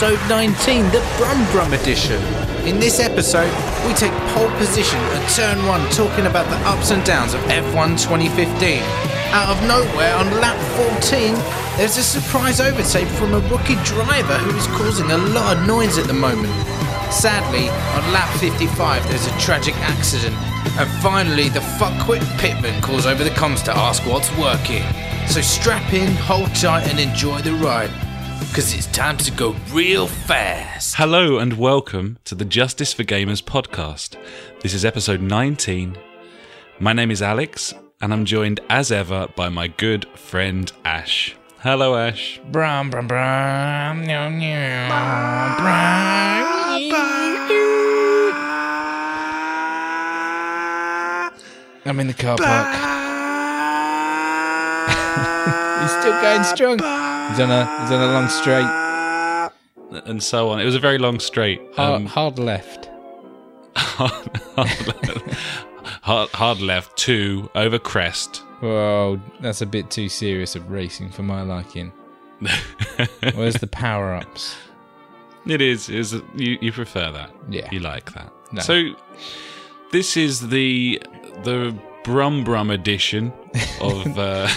Episode 19, the Brum Brum edition. In this episode, we take pole position at turn one, talking about the ups and downs of F1 2015. Out of nowhere, on lap 14, there's a surprise overtake from a rookie driver who is causing a lot of noise at the moment. Sadly, on lap 55, there's a tragic accident. And finally, the fuckwit pitman calls over the comms to ask what's working. So strap in, hold tight, and enjoy the ride. Because it's time to go real fast. Hello and welcome to the Justice for Gamers podcast. This is episode 19. My name is Alex, and I'm joined as ever by my good friend Ash. Hello, Ash. Brum, brum, brum, meow, meow, brum. I'm in the car park. he's still going strong. He's on a he's on a long straight. And so on. It was a very long straight. Hard, Um, hard left. hard, hard left, two over crest. Whoa, that's a bit too serious of racing for my liking. Where's the power ups? It is. Is you, you prefer that? Yeah. You like that? No. So this is the the Brum Brum edition of uh,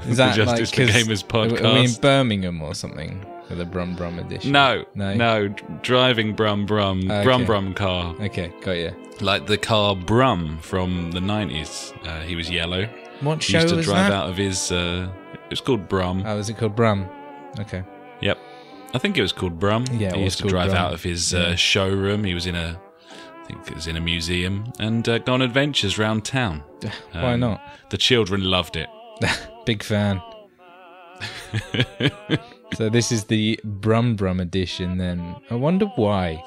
Is the that Justice like for Gamers we- are we in. Birmingham or something for the Brum Brum edition? No, No? no, driving Brum Brum, Okay. Brum Brum car, Okay, got you. like the car Brum from the nineties. Uh, he was yellow. What He show used to was drive that? out of his. Uh, it was called Brum. Oh, was it called Brum? Okay. Yep, I think it was called Brum. Yeah, he used to drive Brum. out of his Yeah. uh, showroom. He was in a, I think it was in a museum, and uh, go on adventures round town. Why Um, not? The children loved it. Big fan. so this is the Brum Brum edition then. I wonder why.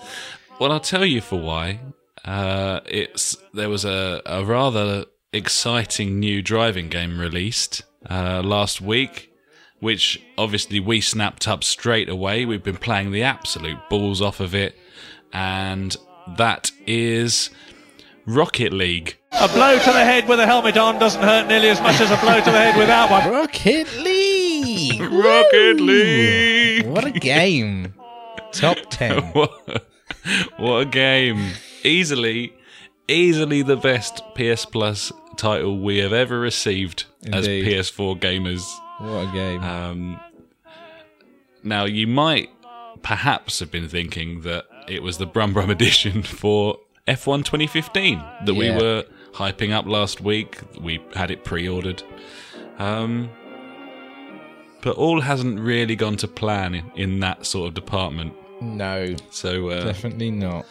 Well, I'll tell you for why. Uh, it's there was a, a rather exciting new driving game released uh, last week, which obviously we snapped up straight away. We've been playing the absolute balls off of it, and that is Rocket League. A blow to the head with a helmet on doesn't hurt nearly as much as a blow to the head without one. Rocket League! Rocket Woo! League! What a game. Top 10. what, what a game! Easily, easily the best PS Plus title we have ever received Indeed. as PS4 gamers. What a game. Um, now you might perhaps have been thinking that it was the Brum Brum edition for F1 2015 that we were hyping up last week. We had it pre-ordered. Um, but all hasn't really gone to plan in, in that sort of department. no, So uh, definitely not.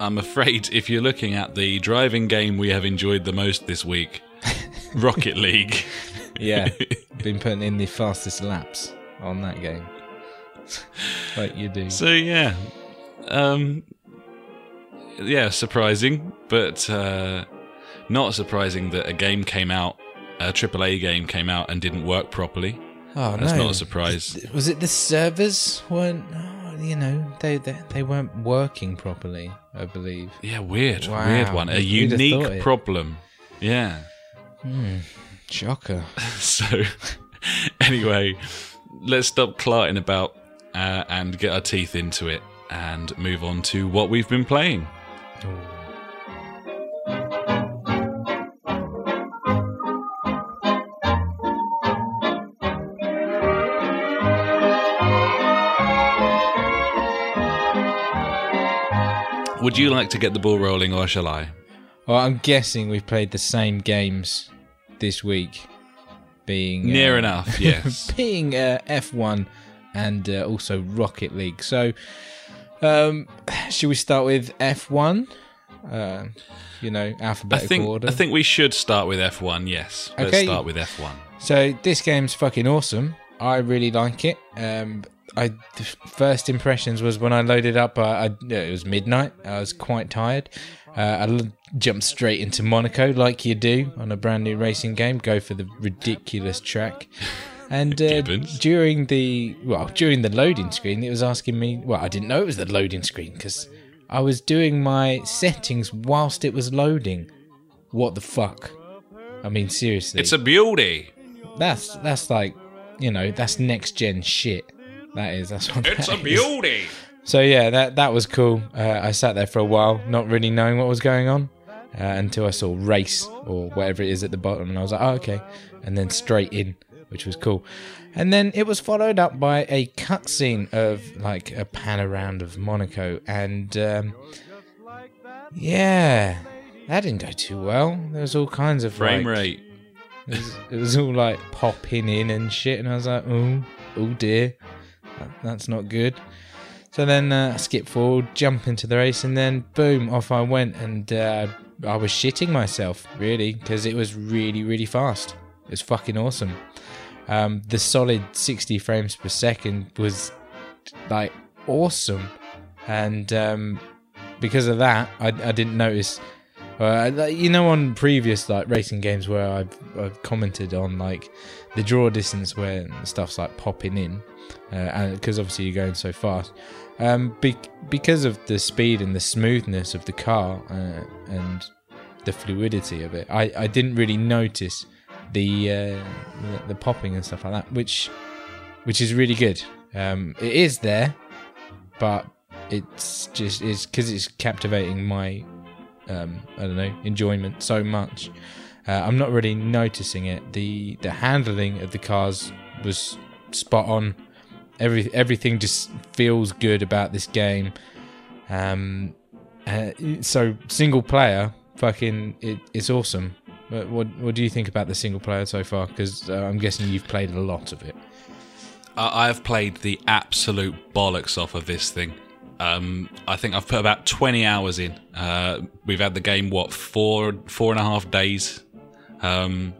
I'm afraid if you're looking at the driving game we have enjoyed the most this week, Rocket League. Yeah, been putting in the fastest laps on that game. like you do. So yeah, um, yeah, surprising, but uh, not surprising that a game came out, a AAA game came out and didn't work properly. Oh no. That's no! not a surprise. Was it the servers weren't? oh, You know, they, they they weren't working properly. I believe. Yeah, weird, Wow, weird one. A thought unique problem. Yeah. Shocker. So anyway, let's stop clarting about uh, and get our teeth into it and move on to what we've been playing. Would you like to get the ball rolling or shall I? Well, I'm guessing we've played the same games this week, being Near uh, enough, yes. being uh, F1 and uh, also Rocket League. So, um, should we start with F1? Uh, you know, I alphabetical think order. I think we should start with F1. Yes, let's start with F1. So this game's fucking awesome. I really like it. Um, I the first impressions was when I loaded up. Uh, I, it was midnight. I was quite tired. Uh, I l- jumped straight into Monaco, like you do on a brand new racing game. Go for the ridiculous track. And uh, during the well, during the loading screen, it was asking me. Well, I didn't know it was the loading screen because I was doing my settings whilst it was loading. What the fuck? I mean, seriously. It's a beauty. That's that's like, you know, that's next gen shit. That is. That's what. It's a that is. beauty. So yeah, that that was cool. Uh, I sat there for a while, not really knowing what was going on, uh, until I saw race or whatever it is at the bottom, and I was like, oh, okay, and then straight in, which was cool. And then it was followed up by a cutscene of like a pan around of Monaco, and um, yeah, that didn't go too well. There was all kinds of Frame like, rate. it was, it was all like popping in and shit, and I was like, oh, oh dear, that, that's not good. So then uh, I skip forward, jump into the race, and then boom, off I went, and uh, I was shitting myself really because it was really, really fast. It was fucking awesome. Um, the solid 60 frames per second was like awesome, and um, because of that, I, I didn't notice. Uh, you know, on previous like racing games where I've, I've commented on like the draw distance where stuff's like popping in, uh, and because obviously you're going so fast. Um, be- because of the speed and the smoothness of the car uh, and the fluidity of it, I, I didn't really notice the, uh, the popping and stuff like that, which which is really good. Um, it is there, but it's just it's because it's captivating my um, I don't know enjoyment so much. Uh, I'm not really noticing it. the The handling of the cars was spot on. Every everything just feels good about this game. Um, uh, so single player, fucking, it, it's awesome. But what what do you think about the single player so far? Because uh, I'm guessing you've played a lot of it. I- I've played the absolute bollocks off of this thing. Um, I think I've put about 20 hours in. Uh, we've had the game, what, four, four and a half days? Um,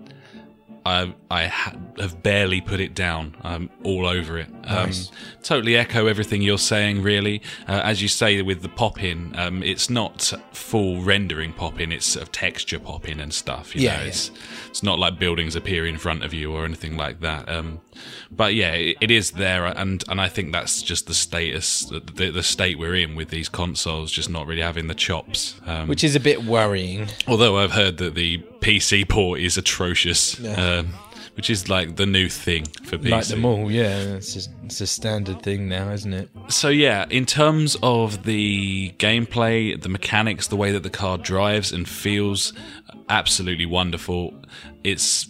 I, I ha- have barely put it down. I'm all over it. Nice. Um, totally echo everything you're saying, really. Uh, as you say with the pop in, um, it's not full rendering pop in, it's sort of texture pop in and stuff. You Yeah, know, yeah. it's, it's not like buildings appear in front of you or anything like that. Um, but yeah, it, it is there, and, and I think that's just the status, the, the state we're in with these consoles, just not really having the chops. Um, Which is a bit worrying. Although I've heard that the PC port is atrocious, um, which is like the new thing for PC. Like them all, yeah. It's, just, it's a standard thing now, isn't it? So yeah, in terms of the gameplay, the mechanics, the way that the car drives and feels, absolutely wonderful. It's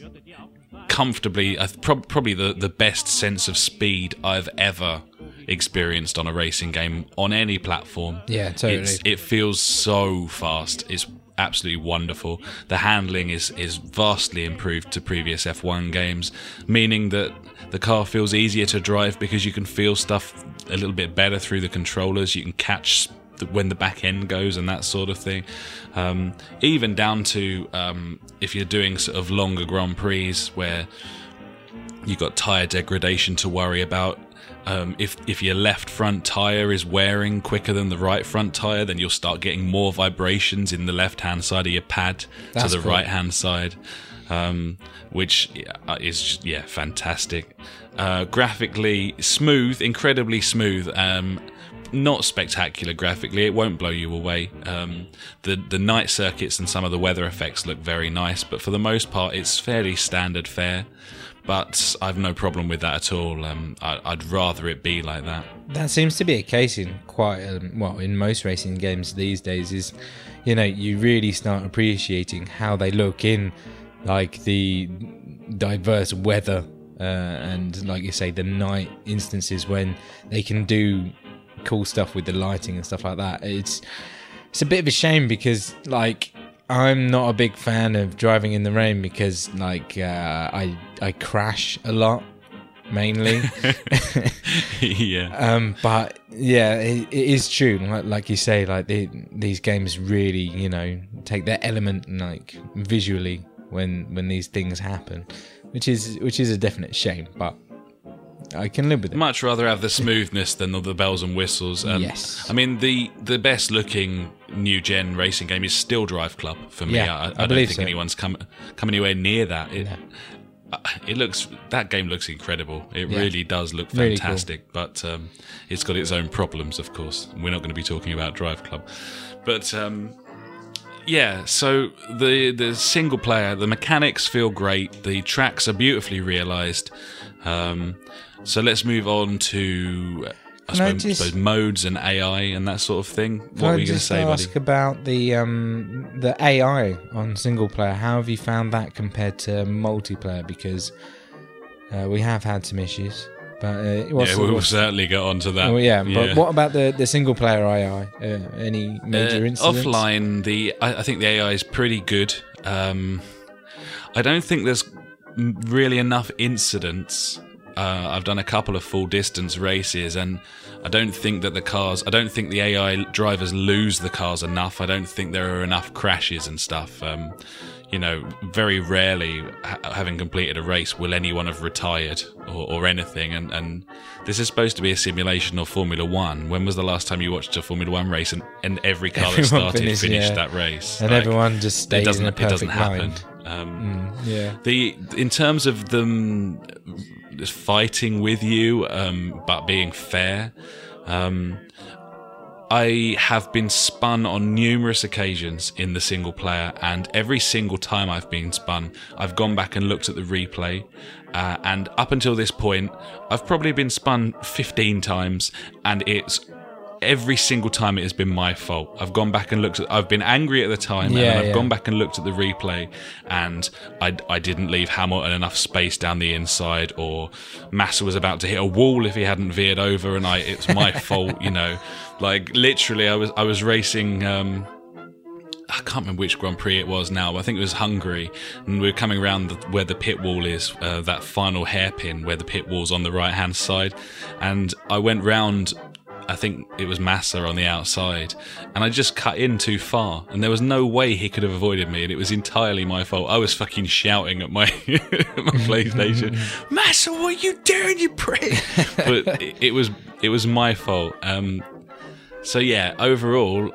comfortably, uh, prob- probably the the best sense of speed I've ever experienced on a racing game on any platform. Yeah, totally. It's, it feels so fast. It's absolutely wonderful. The handling is is vastly improved to previous F1 games, meaning that the car feels easier to drive because you can feel stuff a little bit better through the controllers. You can catch the, when the back end goes and that sort of thing. Um, even down to um, if you're doing sort of longer Grand Prix where you've got tyre degradation to worry about. Um, if if your left front tire is wearing quicker than the right front tire, then you'll start getting more vibrations in the left hand side of your pad That's to the cool. right hand side, um, which uh, is yeah fantastic. Uh, graphically smooth, incredibly smooth. Um, not spectacular graphically. It won't blow you away. Um, the the night circuits and some of the weather effects look very nice, but for the most part, it's fairly standard fare. But I've no problem with that at all. Um, I, I'd rather it be like that. That seems to be a case in quite um, well in most racing games these days. Is you know you really start appreciating how they look in like the diverse weather uh, and like you say the night instances when they can do cool stuff with the lighting and stuff like that. It's it's a bit of a shame because like I'm not a big fan of driving in the rain because like uh, I I crash a lot mainly. yeah. Um, but yeah, it, it is true. Like, like you say, like the, these games really, you know, take their element like visually when when these things happen, which is which is a definite shame. But I can live with it. Much rather have the smoothness than the bells and whistles. Um, Yes. I mean the the best looking new gen racing game is still Driveclub for me. Yeah, I, I, I don't believe think so. anyone's come come anywhere near that. It, uh, it looks that game looks incredible. It Yeah. really does look Really cool. fantastic, but um, it's got its own problems. Of course, we're not going to be talking about Driveclub, but um, yeah, so the the single player, the mechanics feel great. The tracks are beautifully realised. Um, so let's move on to uh, I Can I suppose, just- suppose modes and AI and that sort of thing. What were you going to say, buddy? ask about the um, the AI on single player? How have you found that compared to multiplayer? Because uh, we have had some issues, but uh, Yeah, we'll certainly get onto that. Oh, yeah, but what about the, the single player AI? Uh, any major Uh, incidents? offline, the I, I think the AI is pretty good. Um, I don't think there's really enough incidents. Uh, I've done a couple of full distance races, and I don't think that the cars. I don't think the AI drivers lose the cars enough. I don't think there are enough crashes and stuff. Um, you know, very rarely, ha- having completed a race, will anyone have retired or, or anything. And, and this is supposed to be a simulation of Formula One. When was the last time you watched a Formula One race and, and every car that started finished, finished yeah. that race? and Like, everyone just it doesn't. in a It doesn't perfect happen. Um, Yeah, the in terms of them fighting with you, um, but being fair. Um, I have been spun on numerous occasions in the single player, and every single time I've been spun, I've gone back and looked at the replay. Uh, and up until this point, I've probably been spun 15 times, and it's every single time it has been my fault. I've gone back and looked at. I've been angry at the time, Yeah, and I've yeah. gone back and looked at the replay, and I, I didn't leave Hamilton enough space down the inside, or Massa was about to hit a wall if he hadn't veered over, and I it's my fault, you know. Like literally, I was I was racing. Um, I can't remember which Grand Prix it was now. But I think it was Hungary, and we were coming around the, where the pit wall is, uh, that final hairpin where the pit wall's on the right hand side, and I went round. I think it was Massa on the outside, and I just cut in too far, and there was no way he could have avoided me, and it was entirely my fault. I was fucking shouting at my my PlayStation, Massa, what are you doing, you prick? but it, it was it was my fault. Um, so yeah, overall,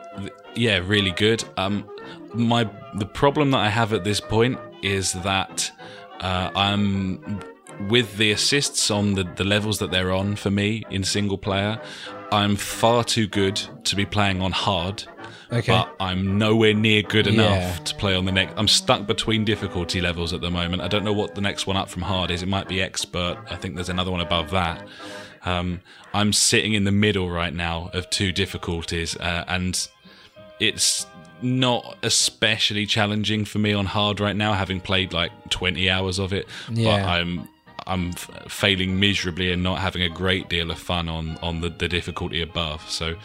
yeah, really good. Um, my the problem that I have at this point is that uh, I'm with the assists on the, the levels that they're on for me in single player. I'm far too good to be playing on hard. Okay. But I'm nowhere near good enough Yeah. to play on the next. I'm stuck between difficulty levels at the moment. I don't know what the next one up from hard is. It might be expert. I think there's another one above that. Um, I'm sitting in the middle right now of two difficulties, uh, and it's not especially challenging for me on hard right now, having played like 20 hours of it. But Yeah. I'm I'm f- failing miserably and not having a great deal of fun on on the, the difficulty above. So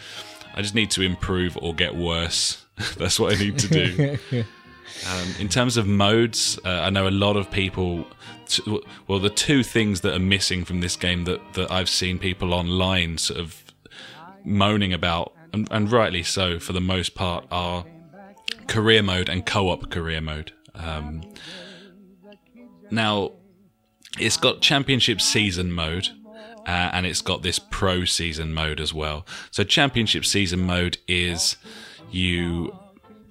I just need to improve or get worse. That's what I need to do. Um, in terms of modes, uh, I know a lot of people. T- well, the two things that are missing from this game that, that I've seen people online sort of moaning about, and, and rightly so for the most part, are career mode and co-op career mode. Um, now, it's got championship season mode. Uh, and it's got this pro season mode as well. So, championship season mode is you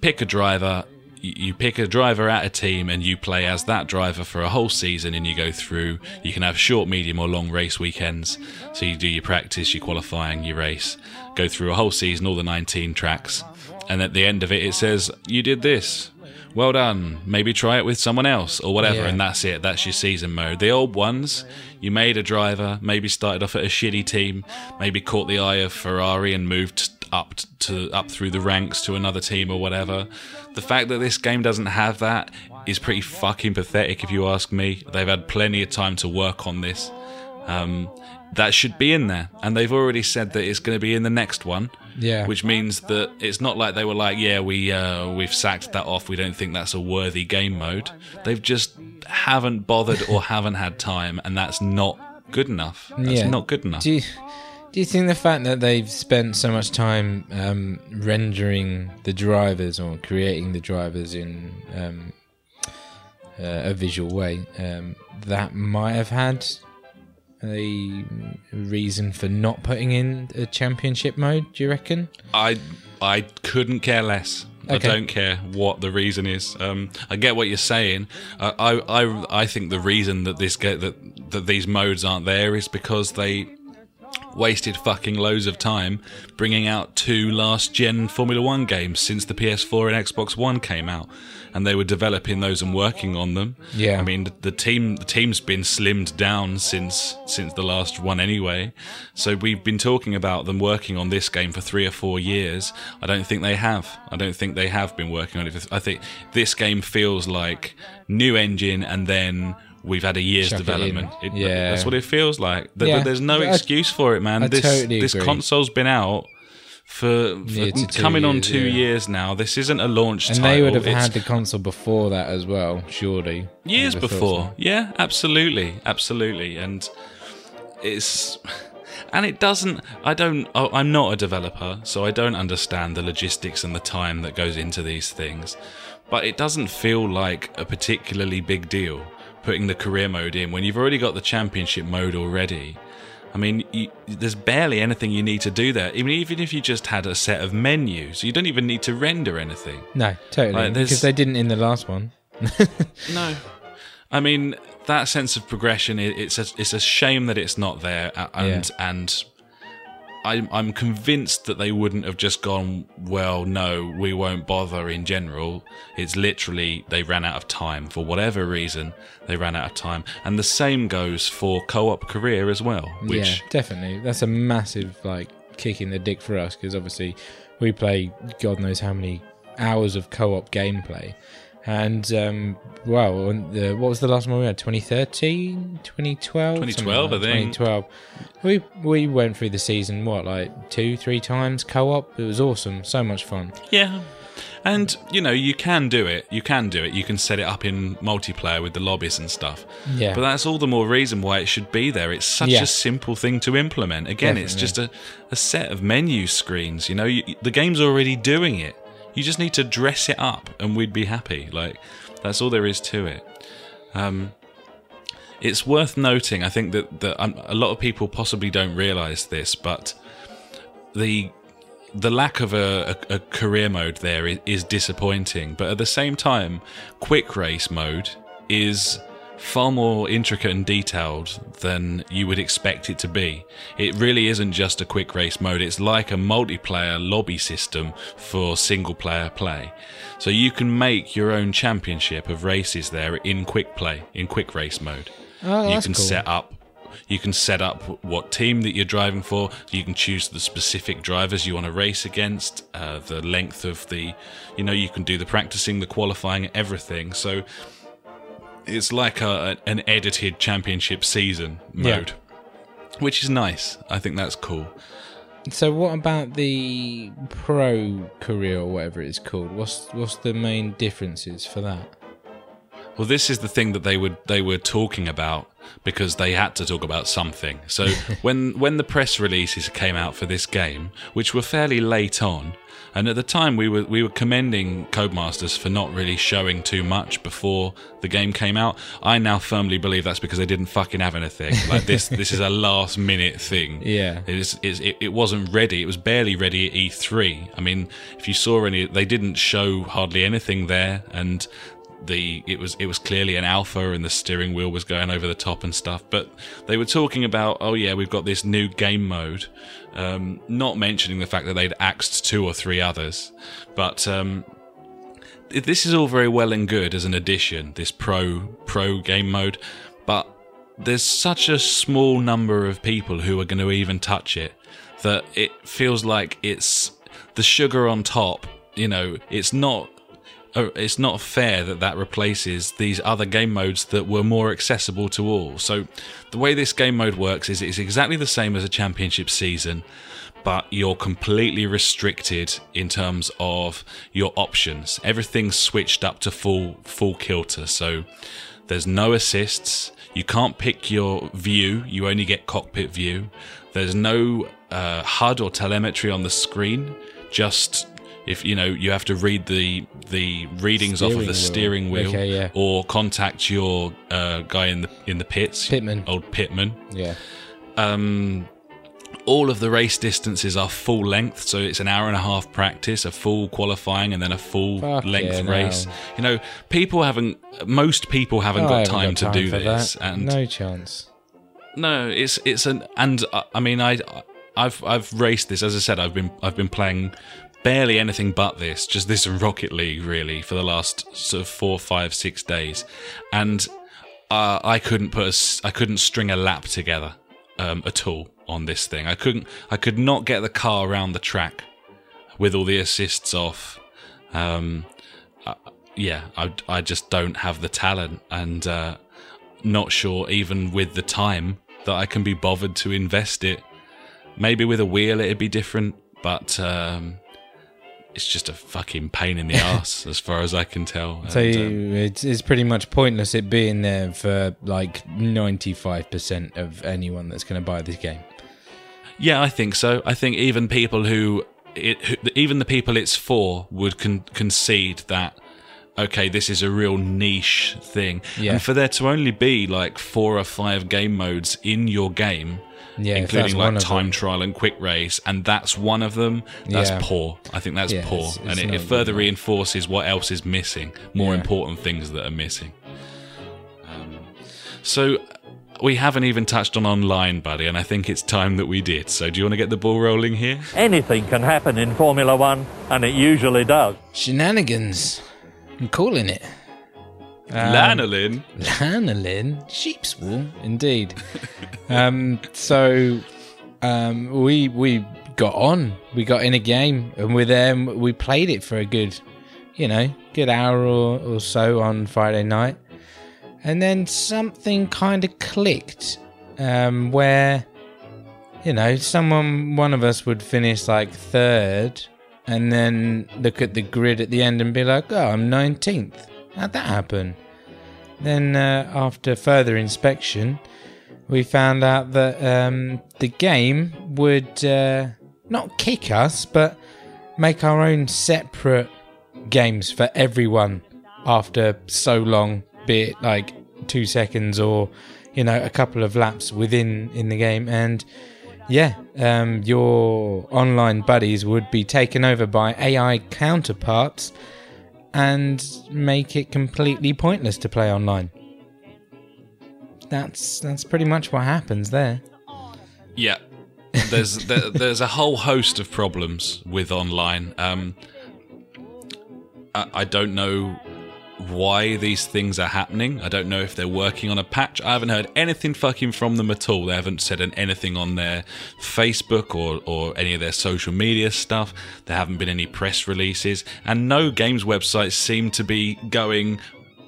pick a driver, you pick a driver at a team, and you play as that driver for a whole season. And you go through. You can have short, medium, or long race weekends. So you do your practice, your qualifying, your race. Go through a whole season, all the 19 tracks, and at the end of it, it says you did this. Well done. Maybe try it with someone else or whatever, Yeah. and that's it. That's your season mode. The old ones, you made a driver, maybe started off at a shitty team, maybe caught the eye of Ferrari and moved up to up through the ranks to another team or whatever. The fact that this game doesn't have that is pretty fucking pathetic, if you ask me. They've had plenty of time to work on this. Um, that should be in there, and they've already said that it's going to be in the next one. Yeah. which means that it's not like they were like, yeah, we uh, we've sacked that off. We don't think that's a worthy game mode. They've just haven't bothered or haven't had time, and that's not good enough. That's Yeah. not good enough. Do you, do you think the fact that they've spent so much time um, rendering the drivers or creating the drivers in um, uh, a visual way um, that might have had a reason for not putting in a championship mode? Do you reckon? I I couldn't care less. I don't care what the reason is. Um, I get what you're saying. Uh, I I I think the reason that this get that that these modes aren't there is because they wasted fucking loads of time bringing out two last gen Formula One games since the PS4 and Xbox One came out, and they were developing those and working on them. Yeah. I mean the, the team the team's been slimmed down since since the last one anyway. So we've been talking about them working on this game for three or four years. I don't think they have. I don't think they have been working on it. I think this game feels like new engine and then we've had a year's Chuck development. in. It- Yeah. that's what it feels like. Th- Yeah. There's no I- excuse for it, man. I this totally this agree. console's been out for, for coming on two yeah. years now. This isn't a launch And title. they would have It's had the console before that as well, surely. years I would have thought before. so. Yeah, absolutely, absolutely, and it's and it doesn't. I don't. oh, I'm not a developer, so I don't understand the logistics and the time that goes into these things. But it doesn't feel like a particularly big deal putting the career mode in when you've already got the championship mode already. I mean, you, there's barely anything you need to do there. Even even if you just had a set of menus, you don't even need to render anything. No, totally. Like, because they didn't in the last one. No, I mean that sense of progression. It, it's a it's a shame that it's not there, and and I'm I'm convinced that they wouldn't have just gone. Well, no, we won't bother. In general, it's literally they ran out of time for whatever reason. They ran out of time, and the same goes for co-op career as well. Which yeah, definitely. That's a massive like kick in the dick for us because obviously we play God knows how many hours of co-op gameplay. And um, well, the, what was the last one we had? 2013, 2012, 2012, like I think. 2012. We we went through the season what like two, three times co-op. It was awesome, so much fun. Yeah. And you know you can do it. You can do it. You can set it up in multiplayer with the lobbies and stuff. Yeah. But that's all the more reason why it should be there. It's such Yeah. a simple thing to implement. Again, it's just a, a set of menu screens. You know, you, the game's already doing it. You just need to dress it up, and we'd be happy. Like that's all there is to it. Um, it's worth noting. I think that that um, a lot of people possibly don't realise this, but the the lack of a, a, a career mode there is, is disappointing, but at the same time, quick race mode is far more intricate and detailed than you would expect it to be. It really isn't just a quick race mode, it's like a multiplayer lobby system for single player play. So you can make your own championship of races there in quick play, in quick race mode. Oh, you can cool. set up you can set up what team that you're driving for. You can choose the specific drivers you want to race against, uh, the length of the, you know, you can do the practicing, the qualifying, everything. So it's like a, an edited championship season Yeah. mode, which is nice. I think that's cool. So what about the pro career or whatever it's called? What's what's the main differences for that? Well, this is the thing that they would they were talking about because they had to talk about something. So when when the press releases came out for this game, which were fairly late on, and at the time we were we were commending Codemasters for not really showing too much before the game came out. I now firmly believe that's because they didn't fucking have anything. Like this this is a last minute thing. Yeah. It, is, it, it wasn't ready. It was barely ready at E3. I mean, if you saw any, they didn't show hardly anything there, and the it was it was clearly an alpha, and the steering wheel was going over the top and stuff. But they were talking about, oh yeah, we've got this new game mode, um, not mentioning the fact that they'd axed two or three others, but. Um, this is all very well and good as an addition, this pro pro game mode, but there's such a small number of people who are going to even touch it that it feels like it's the sugar on top. You know, it's not. Uh, It's not fair that that replaces these other game modes that were more accessible to all. So, the way this game mode works is it's exactly the same as a championship season, but you're completely restricted in terms of your options. Everything's switched up to full full kilter. So there's no assists. You can't pick your view. You only get cockpit view. There's no uh, HUD or telemetry on the screen. Just if you know, you have to read the the readings off of the Steering wheel. steering wheel, Okay, yeah. or contact your uh, guy in the in the pits, Pitman. old pitman Yeah. um, all of the race distances are full length, so it's an hour and a half practice, a full qualifying, and then a full Fuck length yeah, no. race. You know, people haven't, most people haven't I got haven't time to do this, that. and no chance. no, it's it's an and uh, I mean I I've I've raced this as I said I've been I've been playing barely anything but this just this and Rocket League really for the last sort of four five six days, and uh, I couldn't put a, I couldn't string a lap together um, at all on this thing. I couldn't I could not get the car around the track with all the assists off. Um, uh, yeah, I I just don't have the talent and. Uh, not sure even with the time that I can be bothered to invest it. Maybe with a wheel it'd be different, but um, it's just a fucking pain in the ass as far as I can tell. So And, um, it's, it's pretty much pointless it being there for like 95% of anyone that's going to buy this game. yeah, I think so. I think even people who, it, who even the people it's for would con- concede that. Okay, this is a real niche thing, Yeah. and for there to only be like four or five game modes in your game, Yeah, including like time them. trial and quick race, and that's one of them. That's Yeah. poor. I think that's Yeah, poor, it's- it's and it, it further enough. reinforces what else is missing. More Yeah. important things that are missing. Um, so we haven't even touched on online, buddy, and I think it's time that we did. So do you want to get the ball rolling here? Anything can happen in Formula One, and it usually does. Shenanigans. I'm calling it. Um, Lanolin. Lanolin? Sheep's wool, indeed. um, so um, we we got on. We got in a game, and with them, we played it for a good, you know, good hour or, or so on Friday night, and then something kind of clicked, um, where, you know, someone, one of us would finish like third, and then look at the grid at the end and be like, "Oh, I'm 19th. How'd that happen?" Then, uh, after further inspection, we found out that um, the game would uh, not kick us, but make our own separate games for everyone after so long, be it like two seconds or you know a couple of laps within in the game, and yeah, um, your online buddies would be taken over by AI counterparts and make it completely pointless to play online. That's that's pretty much what happens there. Yeah. There's there, there's a whole host of problems with online. Um, I, I don't know why these things are happening. I don't know if they're working on a patch. I haven't heard anything fucking from them at all. They haven't said anything on their Facebook or, or any of their social media stuff. There haven't been any press releases. And no games websites seem to be going,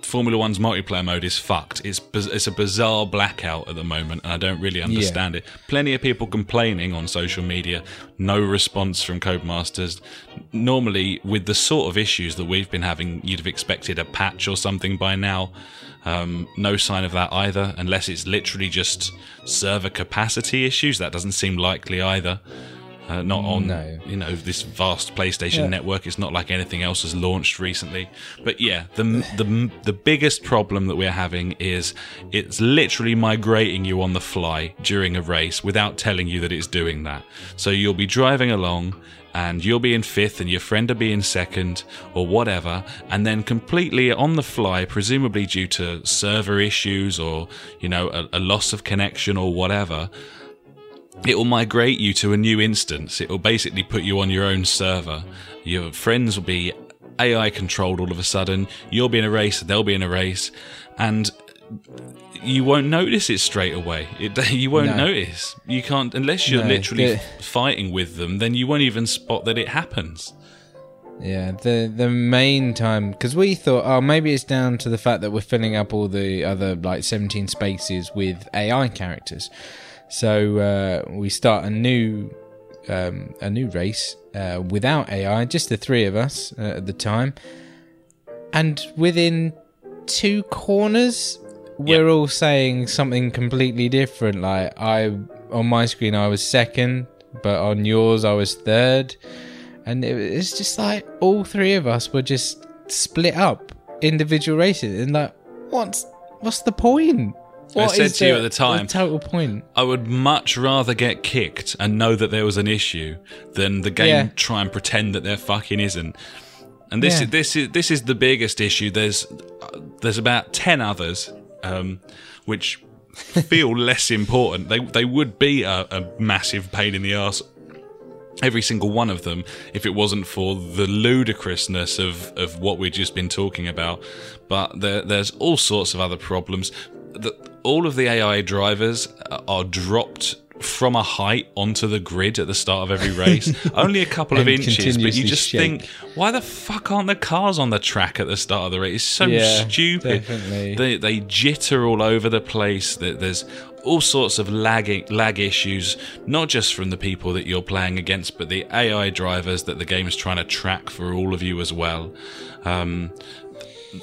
Formula One's multiplayer mode is fucked. It's it's a bizarre blackout at the moment, and I don't really understand it. Plenty of people complaining on social media. No response from Codemasters. Normally, with the sort of issues that we've been having, you'd have expected a patch or something by now. Um, no sign of that either, unless it's literally just server capacity issues. That doesn't seem likely either. Uh, not on No. you know this vast PlayStation Yeah. network. It's not like anything else has launched recently. But yeah, the the the biggest problem that we're having is it's literally migrating you on the fly during a race without telling you that it's doing that. So you'll be driving along and you'll be in fifth and your friend will be in second or whatever and then completely on the fly presumably due to server issues or you know a, a loss of connection or whatever it will migrate you to a new instance. It will basically put you on your own server. Your friends will be AI controlled all of a sudden. You'll be in a race, they'll be in a race, and you won't notice it straight away. It, you won't No. notice. You can't unless you're No, literally the- fighting with them. Then you won't even spot that it happens. Yeah, the the main time because we thought, oh, maybe it's down to the fact that we're filling up all the other like seventeen spaces with AI characters. So uh, we start a new um, a new race uh, without AI, just the three of us uh, at the time, and within two corners, we're all saying something completely different. Like I on my screen, I was second, but on yours, I was third. And it was just like all three of us were just split up individual races. And like what's what's the point I What said is to you at the time- total point I would much rather get kicked and know that there was an issue than the game Yeah. try and pretend that there fucking isn't. And this Yeah. is this is this is the biggest issue. There's uh, there's about ten others, um, which feel less important. They they would be a, a massive pain in the ass. Every single one of them, if it wasn't for the ludicrousness of, of what we've just been talking about. But there, there's all sorts of other problems. The, all of the AI drivers are dropped from a height onto the grid at the start of every race. Only a couple of inches, but you just shake. think, why the fuck aren't the cars on the track at the start of the race? It's so Yeah, stupid. definitely. They they jitter all over the place. There- There's all sorts of lagging lag issues, not just from the people that you're playing against, but the AI drivers that the game is trying to track for all of you as well. Um,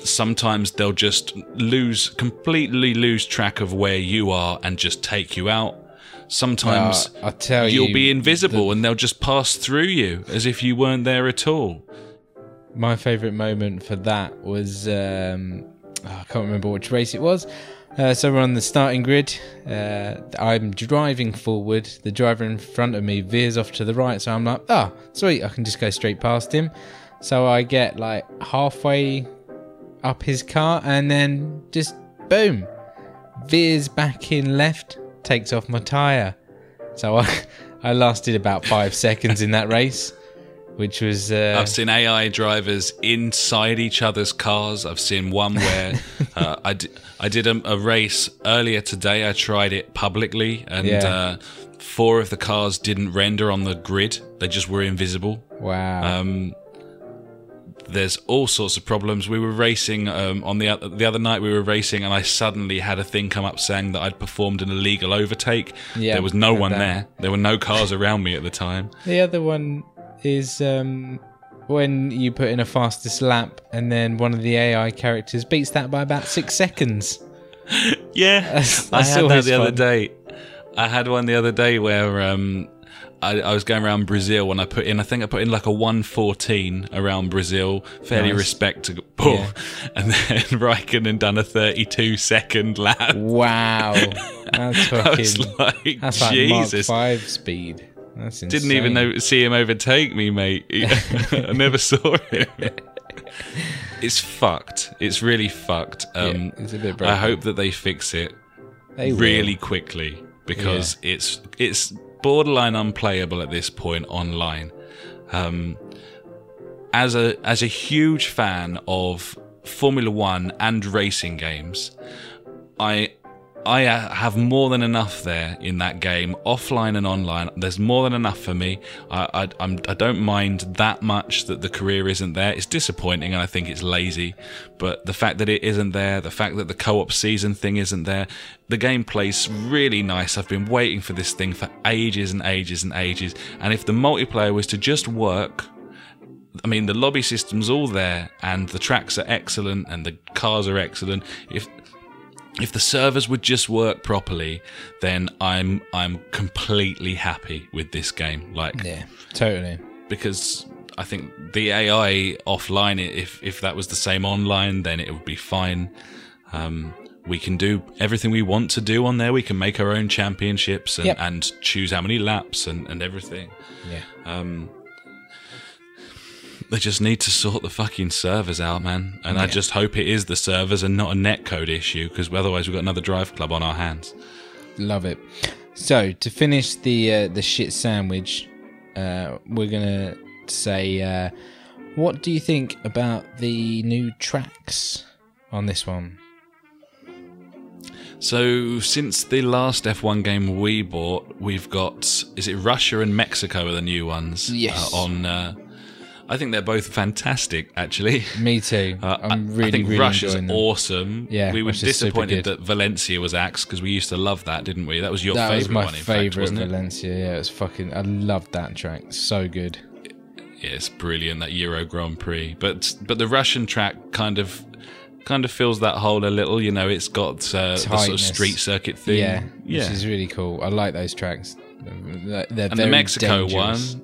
sometimes they'll just lose completely lose track of where you are and just take you out. Sometimes Uh, I tell you'll you, be invisible and they'll just pass through you as if you weren't there at all. My favourite moment for that was um, oh, I can't remember which race it was. Uh, so we're on the starting grid. Uh, I'm driving forward. The driver in front of me veers off to the right, so I'm like, "Ah, sweet! I can just go straight past him." So I get like halfway up his car, and then just boom, veers back in left, takes off my tire. So I, I lasted about five seconds in that race, which was uh, I've seen AI drivers inside each other's cars. I've seen one where uh, I, d- I did a, a race earlier today. I tried it publicly, and Yeah. uh, four of the cars didn't render on the grid. They just were invisible. wow. Um, there's all sorts of problems. We were racing um, on the the other night. We were racing, and I suddenly had a thing come up saying that I'd performed an illegal overtake. Yeah, there was no one that. there. There were no cars around me at the time. The other one is um, when you put in a fastest lap and then one of the AI characters beats that by about six seconds. Yeah, I that's had that the other day. I had one the other day where um, I, I was going around Brazil and I put in, I think I put in like a 114 around Brazil, fairly Nice. respectable. Yeah. And then Raikkonen done a 32 second lap. Wow, that's fucking. like, that's like Jesus. Mark Five speed. That's insane. Didn't even know, see him overtake me, mate. I never saw him. It's fucked. It's really fucked. Um, Yeah, it's a bit I hope that they fix it They really quickly because it's it's borderline unplayable at this point online. Um, as a as a huge fan of Formula One and racing games, I I uh, have more than enough there in that game, offline and online. There's more than enough for me. I I, I don't mind that much that the career isn't there. It's disappointing, and I think it's lazy. But the fact that it isn't there, the fact that the co-op season thing isn't there, the gameplay's really nice. I've been waiting for this thing for ages and ages and ages. And if the multiplayer was to just work, I mean, the lobby system's all there, and the tracks are excellent, and the cars are excellent. If if the servers would just work properly, then I'm I'm completely happy with this game. Like, Yeah, totally. because I think the AI offline, if if that was the same online, then it would be fine. Um, we can do everything we want to do on there. We can make our own championships and, Yep. and choose how many laps and, and everything. Yeah. Um, they just need to sort the fucking servers out, man. And I just hope it is the servers and not a netcode issue, because otherwise we've got another Driveclub on our hands. Love it. So to finish the uh, the shit sandwich, uh, we're gonna say, uh, what do you think about the new tracks on this one? So since the last F1 game we bought, we've got is it Russia and Mexico are the new ones? Yes. Uh, on, uh, I think they're both fantastic. Actually, Me too. Uh, I'm really, I think really Russia's enjoying them. awesome. Yeah, we were disappointed that Valencia was axed because we used to love that, didn't we? That was your That favorite was my one, in fact, favorite wasn't it? Valencia. Yeah, it was fucking. I loved that track. So good. Yeah, it's brilliant that Euro Grand Prix. But but the Russian track kind of kind of fills that hole a little. You know, it's got uh, the sort of street circuit thing. Yeah, yeah. which is really cool. I like those tracks. They're, they're and the Mexico dangerous. one,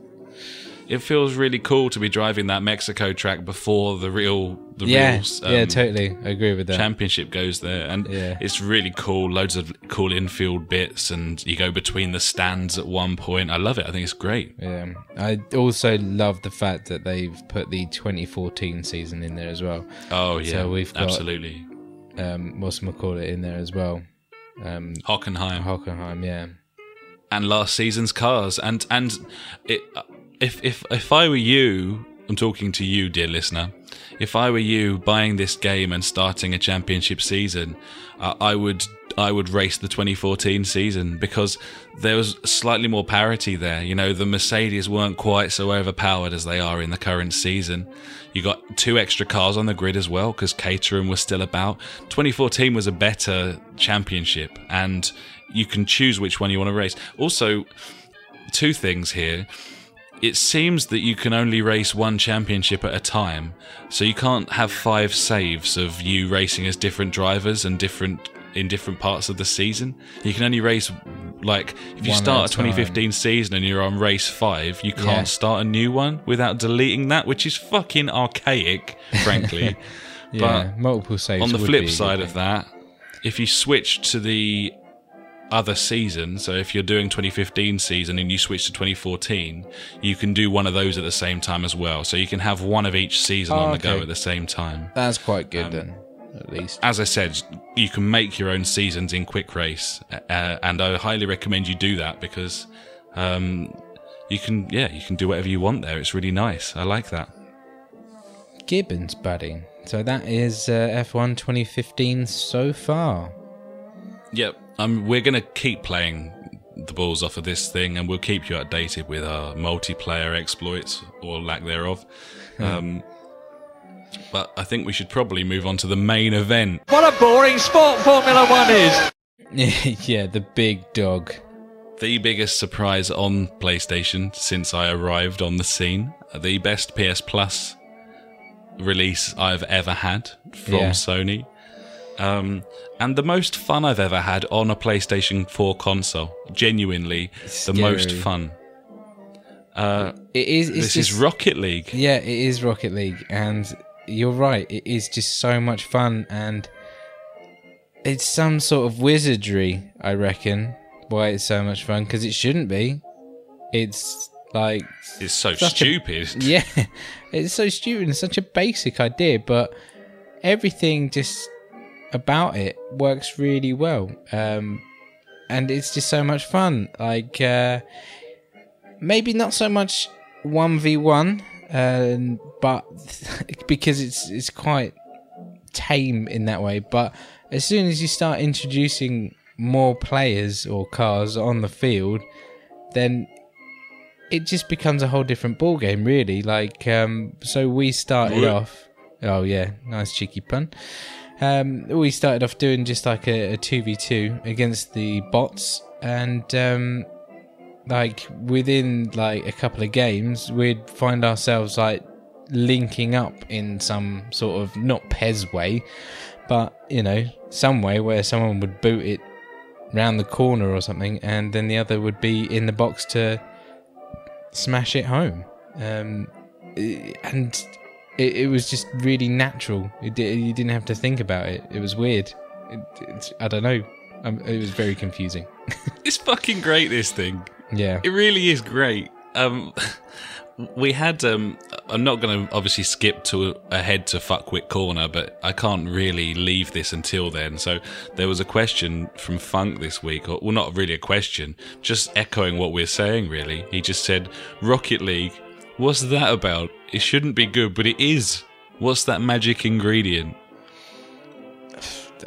it feels really cool to be driving that Mexico track before the real the Yeah, real um, yeah, totally. I agree with that. championship goes there, and Yeah. it's really cool. Loads of cool infield bits, and you go between the stands at one point. I love it. I think it's great. Yeah, I also love the fact that they've put the 2014 season in there as well. Oh yeah, So we've got- absolutely. Um, what's call it in there as well? Um, Hockenheim. Hockenheim, yeah. and last season's cars. And and it, if if if I were you, I'm talking to you, dear listener. If I were you buying this game and starting a championship season, uh, I would I would race the 2014 season because there was slightly more parity there. You know, the Mercedes weren't quite so overpowered as they are in the current season. You got two extra cars on the grid as well because Caterham was still about. 2014 was a better championship, and you can choose which one you want to race. Also, two things here. It seems that you can only race one championship at a time, so you can't have five saves of you racing as different drivers and different in different parts of the season. You can only race like if you One start a a time. 2015 season and you're on race five, you can't Yeah. start a new one without deleting that, which is fucking archaic, frankly. Yeah, multiple saves. on the flip side of that, if you switch to the other season, so if you're doing 2015 season and you switch to 2014, you can do one of those at the same time as well. So you can have one of each season Oh, on the go at the same time. That's quite Um, good then, at least. As I said, you can make your own seasons in Quick Race, uh, and I highly recommend you do that because um, you can, yeah, you can do whatever you want there. It's really nice. I like that. Gibbons, buddy. So that is uh, F1 2015 so far. Yep. Um, we're going to keep playing the balls off of this thing and we'll keep you updated with our multiplayer exploits or lack thereof. Um, but I think we should probably move on to the main event. What a boring sport Formula One is. yeah, the big dog. The biggest surprise on PlayStation since I arrived on the scene. The best PS Plus release I've ever had from Yeah. Sony. Um, and the most fun I've ever had on a PlayStation 4 console. Genuinely, the most fun. Uh, It is. It's this just, is Rocket League. Yeah, it is Rocket League, and you're right. It is just so much fun, and it's some sort of wizardry. I reckon why it's so much fun because it shouldn't be. It's like It's so Such a- stupid. yeah, it's so stupid and such a basic idea, but everything just about it works really well. Um, and it's just so much fun. Like, uh, maybe not so much 1v1, um, but because it's, it's quite tame in that way. But as soon as you start introducing more players or cars on the field, then it just becomes a whole different ball game, really. Like, um, so we started off. Oh yeah, nice cheeky pun. Um, we started off doing just like a v two against the bots, and um, like within like a couple of games, we'd find ourselves like linking up in some sort of not Pez way, but you know, some way where someone would boot it round the corner or something, and then the other would be in the box to smash it home. Um, and it, it was just really natural. It, di- you didn't have to think about it. It was weird. It, I don't know. Um, it was very confusing. It's fucking great, this thing. Yeah. It really is great. Um, we had. Um, I'm not going to obviously skip to ahead to fuckwit corner, but I can't really leave this until then. So there was a question from Funk this week, or well, not really a question, just echoing what we're saying. Really, he just said, "Rocket League, what's that about? It shouldn't be good, but it is. What's that magic ingredient?"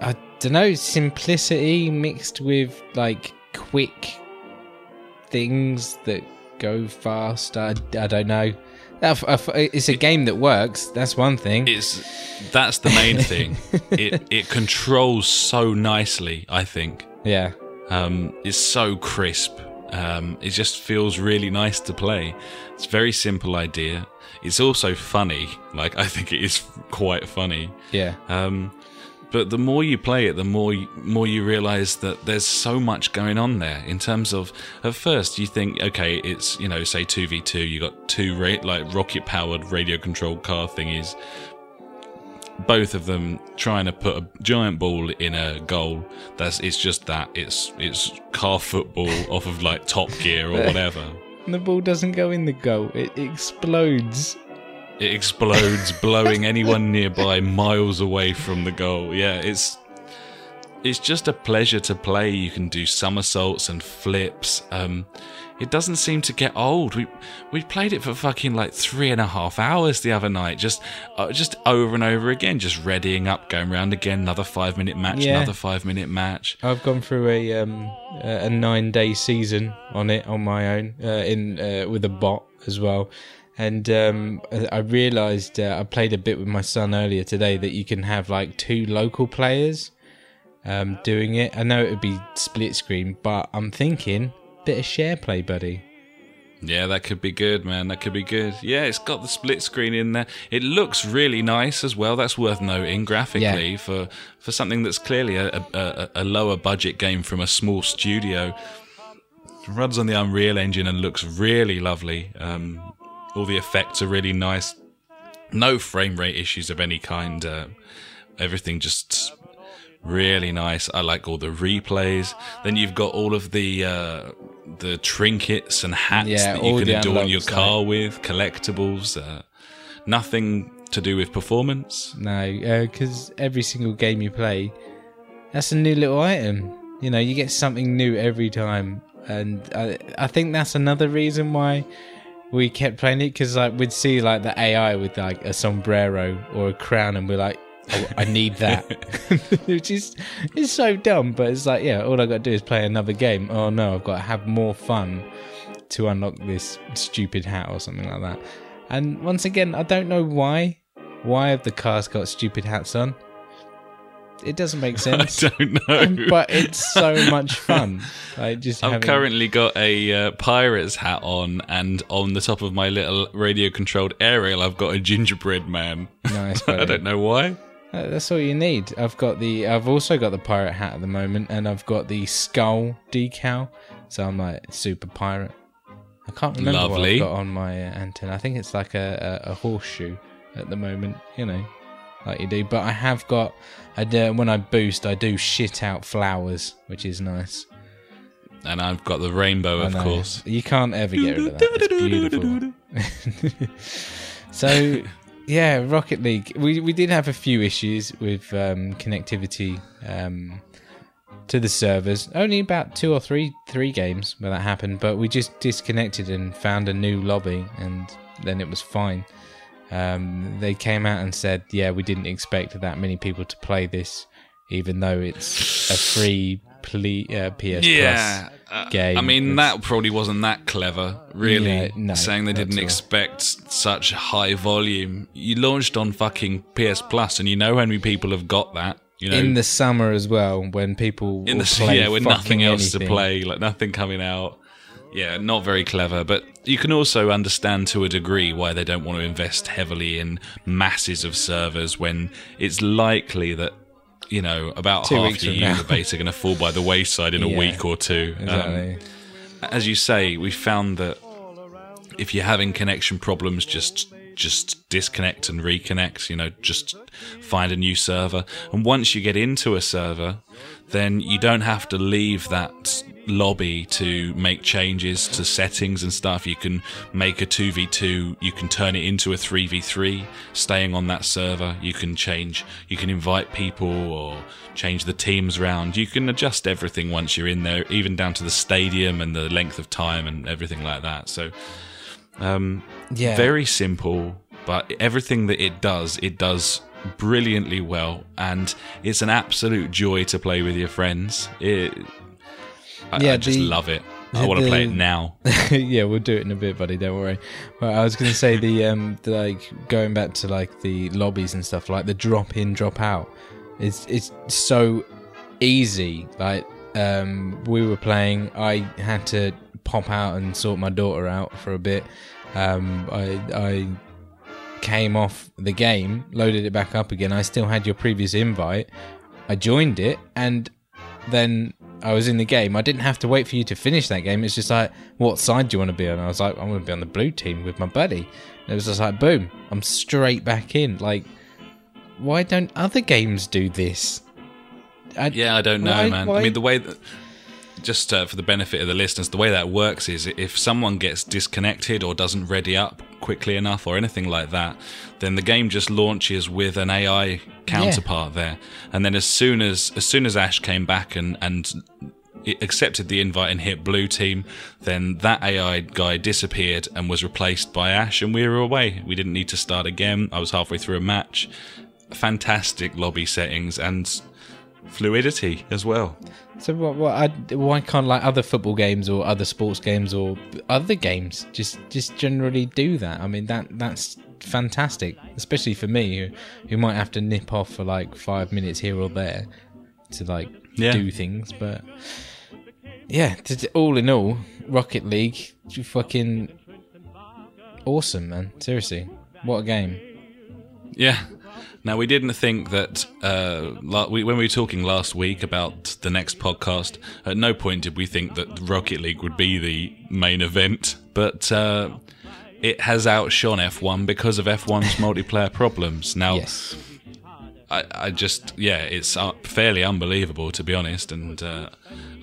I don't know, simplicity mixed with like quick things that go fast. I, I don't know. I f- I f- It's a game that works. That's one thing. It's that's the main thing. it it controls so nicely. I think. yeah. Um, it's so crisp. Um, it just feels really nice to play. It's a very simple idea. It's also funny. Like I think it is quite funny. Yeah. Um, but the more you play it, the more you, more you realize that there's so much going on there. In terms of, at first you think, okay, it's you know, say two v two. You got two ra- like rocket powered radio controlled car thingies. Both of them trying to put a giant ball in a goal. That's it's just that. It's it's car football off of like Top Gear or whatever. The ball doesn't go in the goal. It explodes. It explodes, blowing anyone nearby miles away from the goal. Yeah, it's it's just a pleasure to play. You can do somersaults and flips. Um, it doesn't seem to get old. We we played it for fucking like three and a half hours the other night, just uh, just over and over again, just readying up, going round again, another five minute match, Yeah. another five minute match. I've gone through a um, a a nine day season on it on my own uh, in uh, with a bot as well, and um, I I realised uh, I played a bit with my son earlier today that you can have like two local players um, doing it. I know it would be split screen, but I'm thinking bit of share play, buddy. Yeah, that could be good, man. That could be good. Yeah, it's got the split screen in there. It looks really nice as well. That's worth noting graphically for for something that's clearly a, a, a, lower budget game from a small studio. runs on the Unreal Engine and looks really lovely. Um, all the effects are really nice. No frame rate issues of any kind. Uh, everything just really nice. I like all the replays. Then you've got all of the uh, the trinkets and hats Yeah, that you can adorn your car with, collectibles. Uh, nothing to do with performance. No, because every single game you play, that's a new little item. You know, you get something new every time, and I, I think that's another reason why we kept playing it. Because like we'd see like the AI with like a sombrero or a crown, and we're like, oh, I need that, which is it's so dumb. But it's like, yeah, all I got to do is play another game. Oh no, I've got to have more fun to unlock this stupid hat or something like that. And once again, I don't know why. Why have the cars got stupid hats on? It doesn't make sense. I don't know. but it's so much fun. Like just I've having, currently got a uh, pirate's hat on, and on the top of my little radio-controlled aerial, I've got a gingerbread man. nice. I don't know why. Uh, That's all you need. I've got the. I've also got the pirate hat at the moment, and I've got the skull decal. So I'm like super pirate. I can't remember Lovely. what I've got on my uh, antenna. I think it's like a, a, a horseshoe at the moment. You know, like you do. But I have got. I do, when I boost, I do shit out flowers, which is nice. And I've got the rainbow, of course. You can't ever get rid of that. It's beautiful. so, yeah, Rocket League. We we did have a few issues with um, connectivity um, to the servers. Only about two or three three games where that happened, but we just disconnected and found a new lobby, and then it was fine. Um, they came out and said, "Yeah, we didn't expect that many people to play this, even though it's a free ple- uh, PS Yeah. Plus." uh, game. I mean, It's- that probably wasn't that clever, really. Yeah, no, saying they didn't expect such high volume. You launched on fucking PS Plus, and you know how many people have got that. You know, in the summer as well when people in the yeah, with nothing else to play, like nothing coming out. Yeah, not very clever, but you can also understand to a degree why they don't want to invest heavily in masses of servers when it's likely that you know about Two half weeks your from user base are going to fall by the wayside in a week or two. Um, exactly as you say, we found that if you're having connection problems, just just disconnect and reconnect. You know, just find a new server. And once you get into a server, then you don't have to leave that lobby to make changes to settings and stuff. You can make a 2v2, you can turn it into a 3v3, staying on that server. You can change, you can invite people or change the teams around. You can adjust everything once you're in there, even down to the stadium and the length of time and everything like that. So, um, yeah very simple, but everything that it does, it does brilliantly well, and it's an absolute joy to play with your friends. It, I, Yeah, I just the- love it. I want to play it now. yeah we'll do it in a bit buddy don't worry but i was going to say the um the, like going back to like the lobbies and stuff like the drop in drop out it's it's so easy like um we were playing i had to pop out and sort my daughter out for a bit um i i came off the game loaded it back up again i still had your previous invite i joined it and then I was in the game. I didn't have to wait for you to finish that game. It's just like, what side do you want to be on? I was like, I want to be on the blue team with my buddy. And it was just like, boom, I'm straight back in. Like, why don't other games do this? I, Yeah, I don't know, Why- man. why- I mean, the way that. Just uh, for the benefit of the listeners, the way that works is if someone gets disconnected or doesn't ready up quickly enough or anything like that, then the game just launches with an AI counterpart there. And then as soon as as soon as Ash came back and and accepted the invite and hit blue team, then that AI guy disappeared and was replaced by Ash, and we were away. We didn't need to start again. I was halfway through a match. Fantastic lobby settings and fluidity as well. So what? what I, why can't like other football games or other sports games or other games just just generally do that? I mean that that's fantastic, especially for me who who might have to nip off for like five minutes here or there to like Yeah. do things, but yeah, t- all in all, Rocket League, fucking awesome, man. Seriously, what a game. Yeah. Now we didn't think that uh, we, when we were talking last week about the next podcast. At no point did we think that Rocket League would be the main event, but uh, it has outshone F1 because of F1's multiplayer problems. Now, Yes. I, I just yeah, it's uh, fairly unbelievable to be honest. And uh,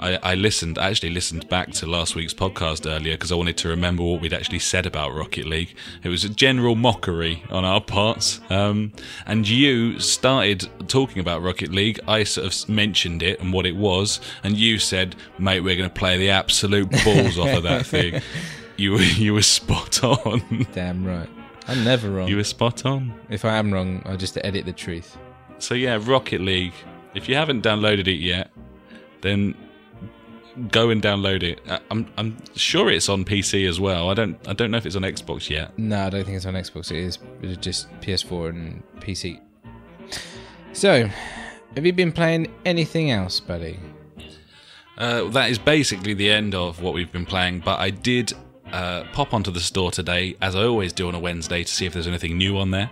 I, I listened, I actually listened back to last week's podcast earlier because I wanted to remember what we'd actually said about Rocket League. It was a general mockery on our parts, um, and you started talking about Rocket League. I sort of mentioned it and what it was, and you said, "Mate, we're going to play the absolute balls off of that thing." You you were spot on. Damn right. I'm never wrong. you were spot on. if I am wrong, I'll just edit the truth. So yeah, Rocket League. If you haven't downloaded it yet, then go and download it. I'm I'm sure it's on PC as well. I don't I don't know if it's on Xbox yet. No, I don't think it's on Xbox. It is it's just PS4 and PC. So, have you been playing anything else, buddy? Uh, that is basically the end of what we've been playing. But I did uh, pop onto the store today, as I always do on a Wednesday, to see if there's anything new on there.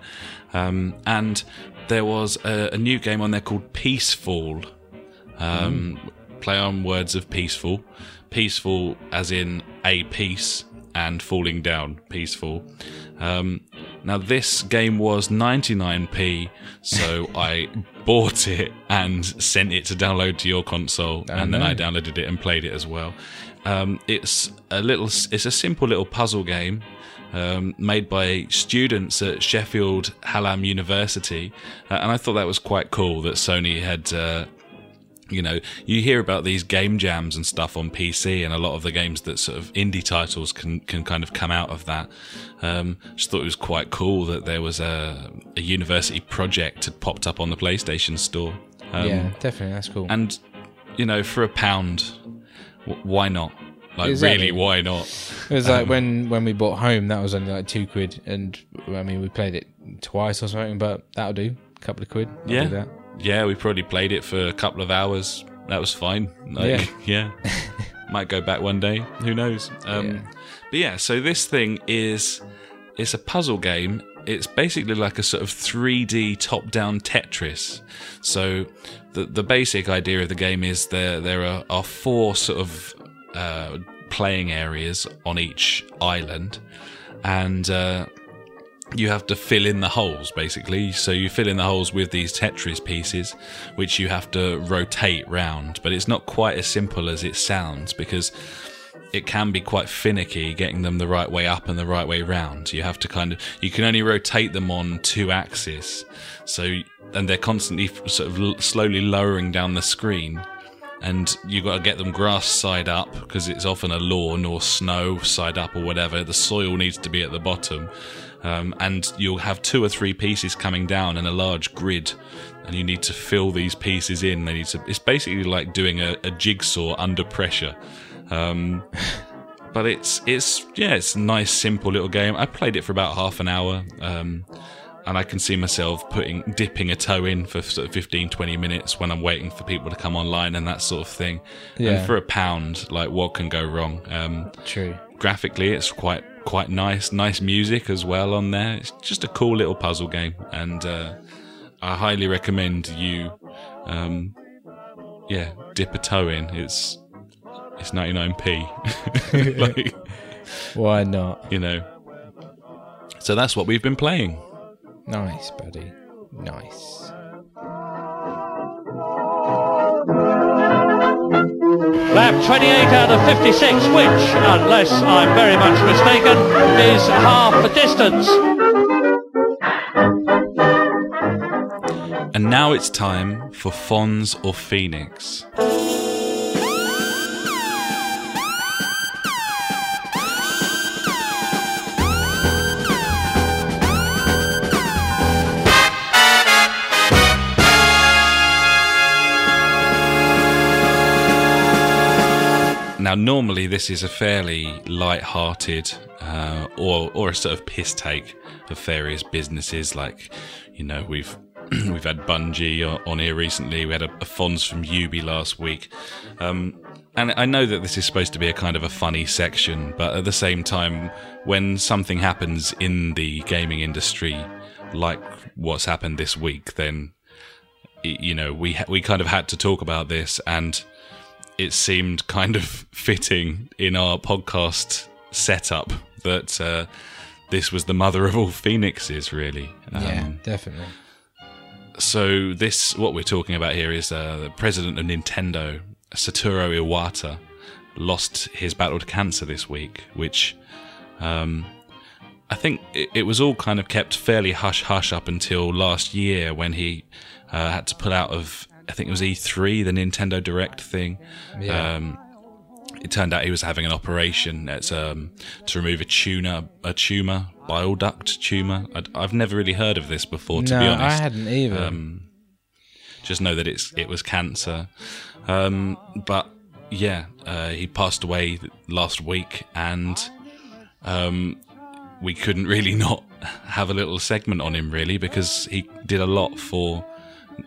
Um, and there was a, a new game on there called Peaceful. Um, Play on words of peaceful. Peaceful as in a peace and falling down. Peaceful. Um, now, this game was 99p, so I bought it and sent it to download to your console, and then I downloaded it and played it as well. Um, it's a little, it's a simple little puzzle game um, made by students at Sheffield Hallam University, uh, and I thought that was quite cool that Sony had. Uh, you know, you hear about these game jams and stuff on PC, and a lot of the games that sort of indie titles can can kind of come out of that. Um, just thought it was quite cool that there was a, a university project had popped up on the PlayStation Store. Um, yeah, definitely. That's cool. and you know, for a pound, w- why not? Like, Exactly. really, why not? it was like when when we bought home, that was only like two quid, and I mean we played it twice or something, but that'll do. A couple of quid. I'll Yeah. do that. Yeah, we probably played it for a couple of hours. That was fine. Like, yeah. Might go back one day. Who knows? Um, Yeah. But yeah, so this thing is it's a puzzle game. It's basically like a sort of 3D top-down Tetris. So the the basic idea of the game is there there are, are four sort of uh, playing areas on each island, and uh, you have to fill in the holes basically. So you fill in the holes with these Tetris pieces, which you have to rotate round. But it's not quite as simple as it sounds because it can be quite finicky getting them the right way up and the right way round. You have to kind of, you can only rotate them on two axes. So, and they're constantly sort of slowly lowering down the screen. And you've got to get them grass side up because it's often a lawn or snow side up or whatever. The soil needs to be at the bottom. Um, and you'll have two or three pieces coming down in a large grid, and you need to fill these pieces in. They need to. It's basically like doing a, a jigsaw under pressure. Um, but it's it's yeah, it's a nice simple little game. I played it for about half an hour, um, and I can see myself putting dipping a toe in for sort of 15, 20 minutes when I'm waiting for people to come online and that sort of thing. Yeah. And for a pound, like what can go wrong? Um, True. graphically it's quite quite nice nice music as well on there it's just a cool little puzzle game and uh, i highly recommend you um, yeah dip a toe in it's it's 99p like Why not? you know so that's what we've been playing Nice, buddy. Nice. Left left, 28 out of 56, which, unless I'm very much mistaken, is half the distance. And now it's time for Fonz or Phoenix. Now, normally this is a fairly light-hearted uh, or or a sort of piss take of various businesses. Like, you know, we've we've had Bungie on here recently. We had a, a Fonz from Ubi last week, um, and I know that this is supposed to be a kind of a funny section, but at the same time, when something happens in the gaming industry, like what's happened this week, then you know we we kind of had to talk about this and it seemed kind of fitting in our podcast setup that uh, this was the mother of all phoenixes, really. yeah, Um, definitely. so this, what we're talking about here, is uh, the president of Nintendo, Satoru Iwata, lost his battle to cancer this week, which um, I think it, it was all kind of kept fairly hush hush up until last year when he uh, had to pull out of, I think it was E3, the Nintendo Direct thing. Yeah. Um, it turned out he was having an operation it's, um, to remove a tumor, a tumor, bile duct tumor. I'd, I've never really heard of this before, to no, be honest. I hadn't either. Um, just know that it's it was cancer. Um, but yeah, uh, he passed away last week, and um, we couldn't really not have a little segment on him really because he did a lot for.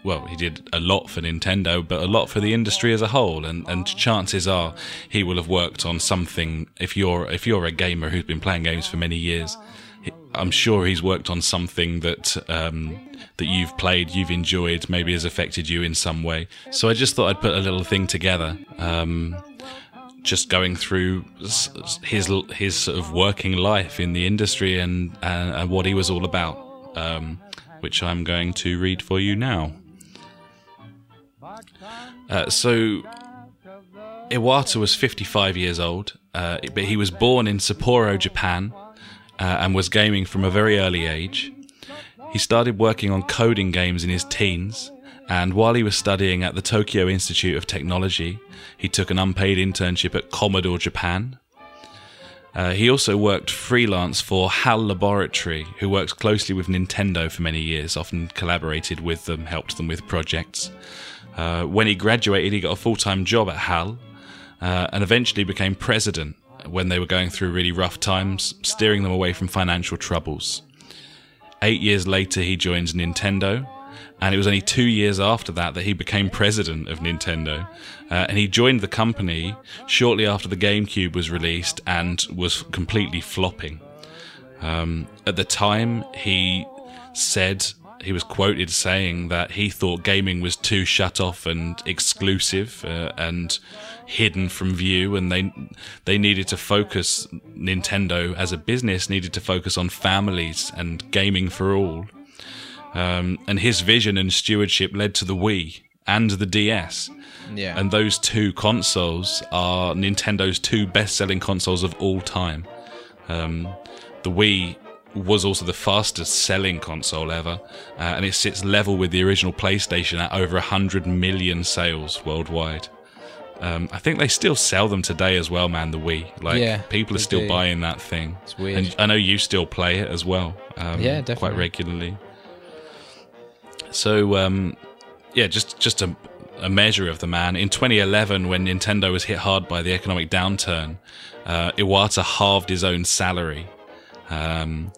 Well, he did a lot for Nintendo, but a lot for the industry as a whole. And, and chances are he will have worked on something. If you're if you're a gamer who's been playing games for many years, I'm sure he's worked on something that um, that you've played, you've enjoyed, maybe has affected you in some way. So I just thought I'd put a little thing together, um, just going through his his sort of working life in the industry and and, and what he was all about, um, which I'm going to read for you now. Uh, so Iwata was 55 years old, uh, but he was born in Sapporo, Japan, uh, and was gaming from a very early age. He started working on coding games in his teens, and while he was studying at the Tokyo Institute of Technology, he took an unpaid internship at Commodore Japan. Uh, he also worked freelance for HAL Laboratory, who works closely with Nintendo for many years, often collaborated with them, helped them with projects. Uh, when he graduated, he got a full time job at HAL uh, and eventually became president when they were going through really rough times, steering them away from financial troubles. Eight years later, he joins Nintendo, and it was only two years after that that he became president of Nintendo. Uh, and he joined the company shortly after the GameCube was released and was completely flopping. Um, at the time, he said he was quoted saying that he thought gaming was too shut off and exclusive uh, and hidden from view, and they they needed to focus. Nintendo as a business needed to focus on families and gaming for all. Um, and his vision and stewardship led to the Wii and the DS. yeah. And those two consoles are Nintendo's two best selling consoles of all time. Um, the Wii was also the fastest selling console ever, uh, and it sits level with the original PlayStation at over 100 million sales worldwide. Um, I think they still sell them today as well, man. The Wii, like Yeah, people are still do. buying that thing. It's weird. And I know you still play it as well. Um, Yeah, quite regularly. So um, yeah, just just a, a measure of the man. In 2011, when Nintendo was hit hard by the economic downturn, uh, Iwata halved his own salary. Um,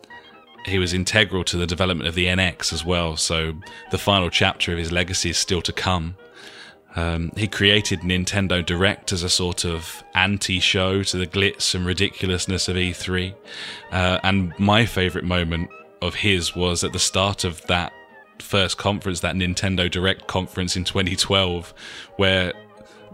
he was integral to the development of the NX as well. So the final chapter of his legacy is still to come. Um, he created Nintendo Direct as a sort of anti-show to the glitz and ridiculousness of E3. Uh, and my favorite moment of his was at the start of that first conference, that Nintendo Direct conference in 2012, where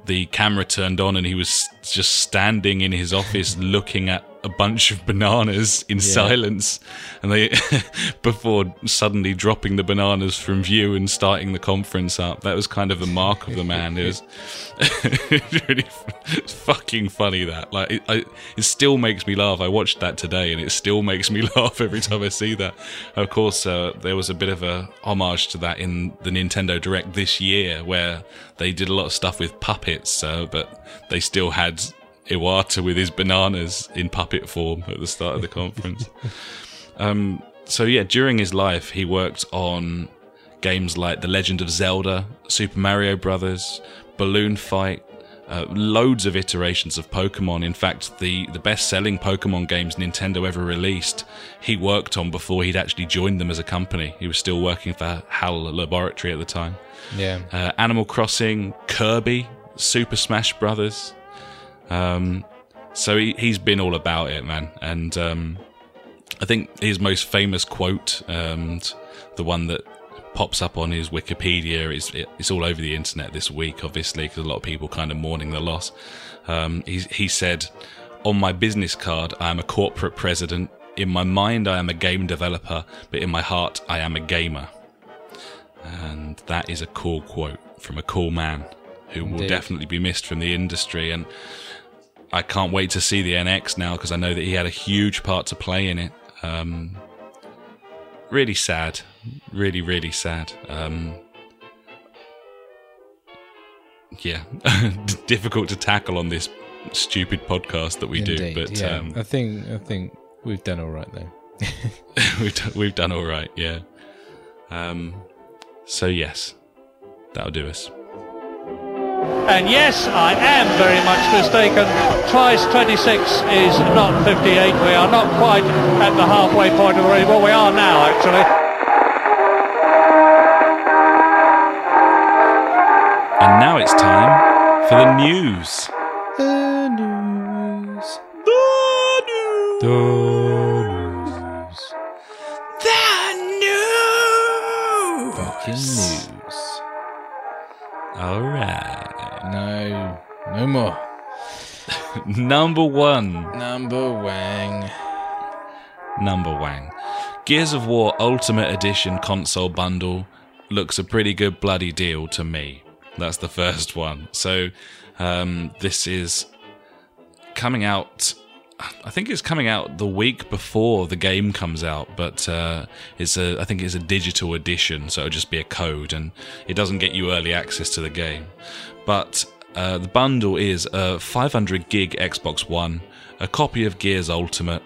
the camera turned on and he was just standing in his office looking at a bunch of bananas in silence, and they before suddenly dropping the bananas from view and starting the conference up. That was kind of the mark of the man. It was really fucking funny. That like it, I, it still makes me laugh. I watched that today, and it still makes me laugh every time I see that. Of course, uh, there was a bit of a homage to that in the Nintendo Direct this year, where they did a lot of stuff with puppets, uh, but they still had Iwata with his bananas in puppet form at the start of the conference. um, so yeah, during his life, he worked on games like The Legend of Zelda, Super Mario Brothers, Balloon Fight, uh, loads of iterations of Pokemon. In fact, the, the best selling Pokemon games Nintendo ever released, he worked on before he'd actually joined them as a company. He was still working for HAL Laboratory at the time. Yeah. Uh, Animal Crossing, Kirby, Super Smash Brothers. Um, so he, he's been all about it, man. And um, I think his most famous quote, um, the one that pops up on his Wikipedia, is it, it's all over the internet this week, obviously, because a lot of people kind of mourning the loss. Um, he, he said, "On my business card, I am a corporate president. In my mind, I am a game developer, but in my heart, I am a gamer." And that is a cool quote from a cool man who will definitely be missed from the industry. And I can't wait to see the NX now because I know that he had a huge part to play in it. Um, really sad, really, really sad. Um, yeah, difficult to tackle on this stupid podcast that we Indeed, do, but yeah. um, I think I think we've done all right though. we've done, we've done all right. Yeah. Um, so yes, that'll do us. And yes, I am very much mistaken. Twice 26 is not 58. We are not quite at the halfway point of the race. Well, we are now, actually. And now it's time for the news. The news. the news. The news. The news. Fucking news. All right. No, no more. Number one. Number Wang. Number Wang. Gears of War Ultimate Edition console bundle looks a pretty good bloody deal to me. That's the first one. So, um, this is coming out. I think it's coming out the week before the game comes out, but uh, it's a. I think it's a digital edition, so it'll just be a code, and it doesn't get you early access to the game. But uh, the bundle is a 500 gig Xbox One, a copy of Gears Ultimate,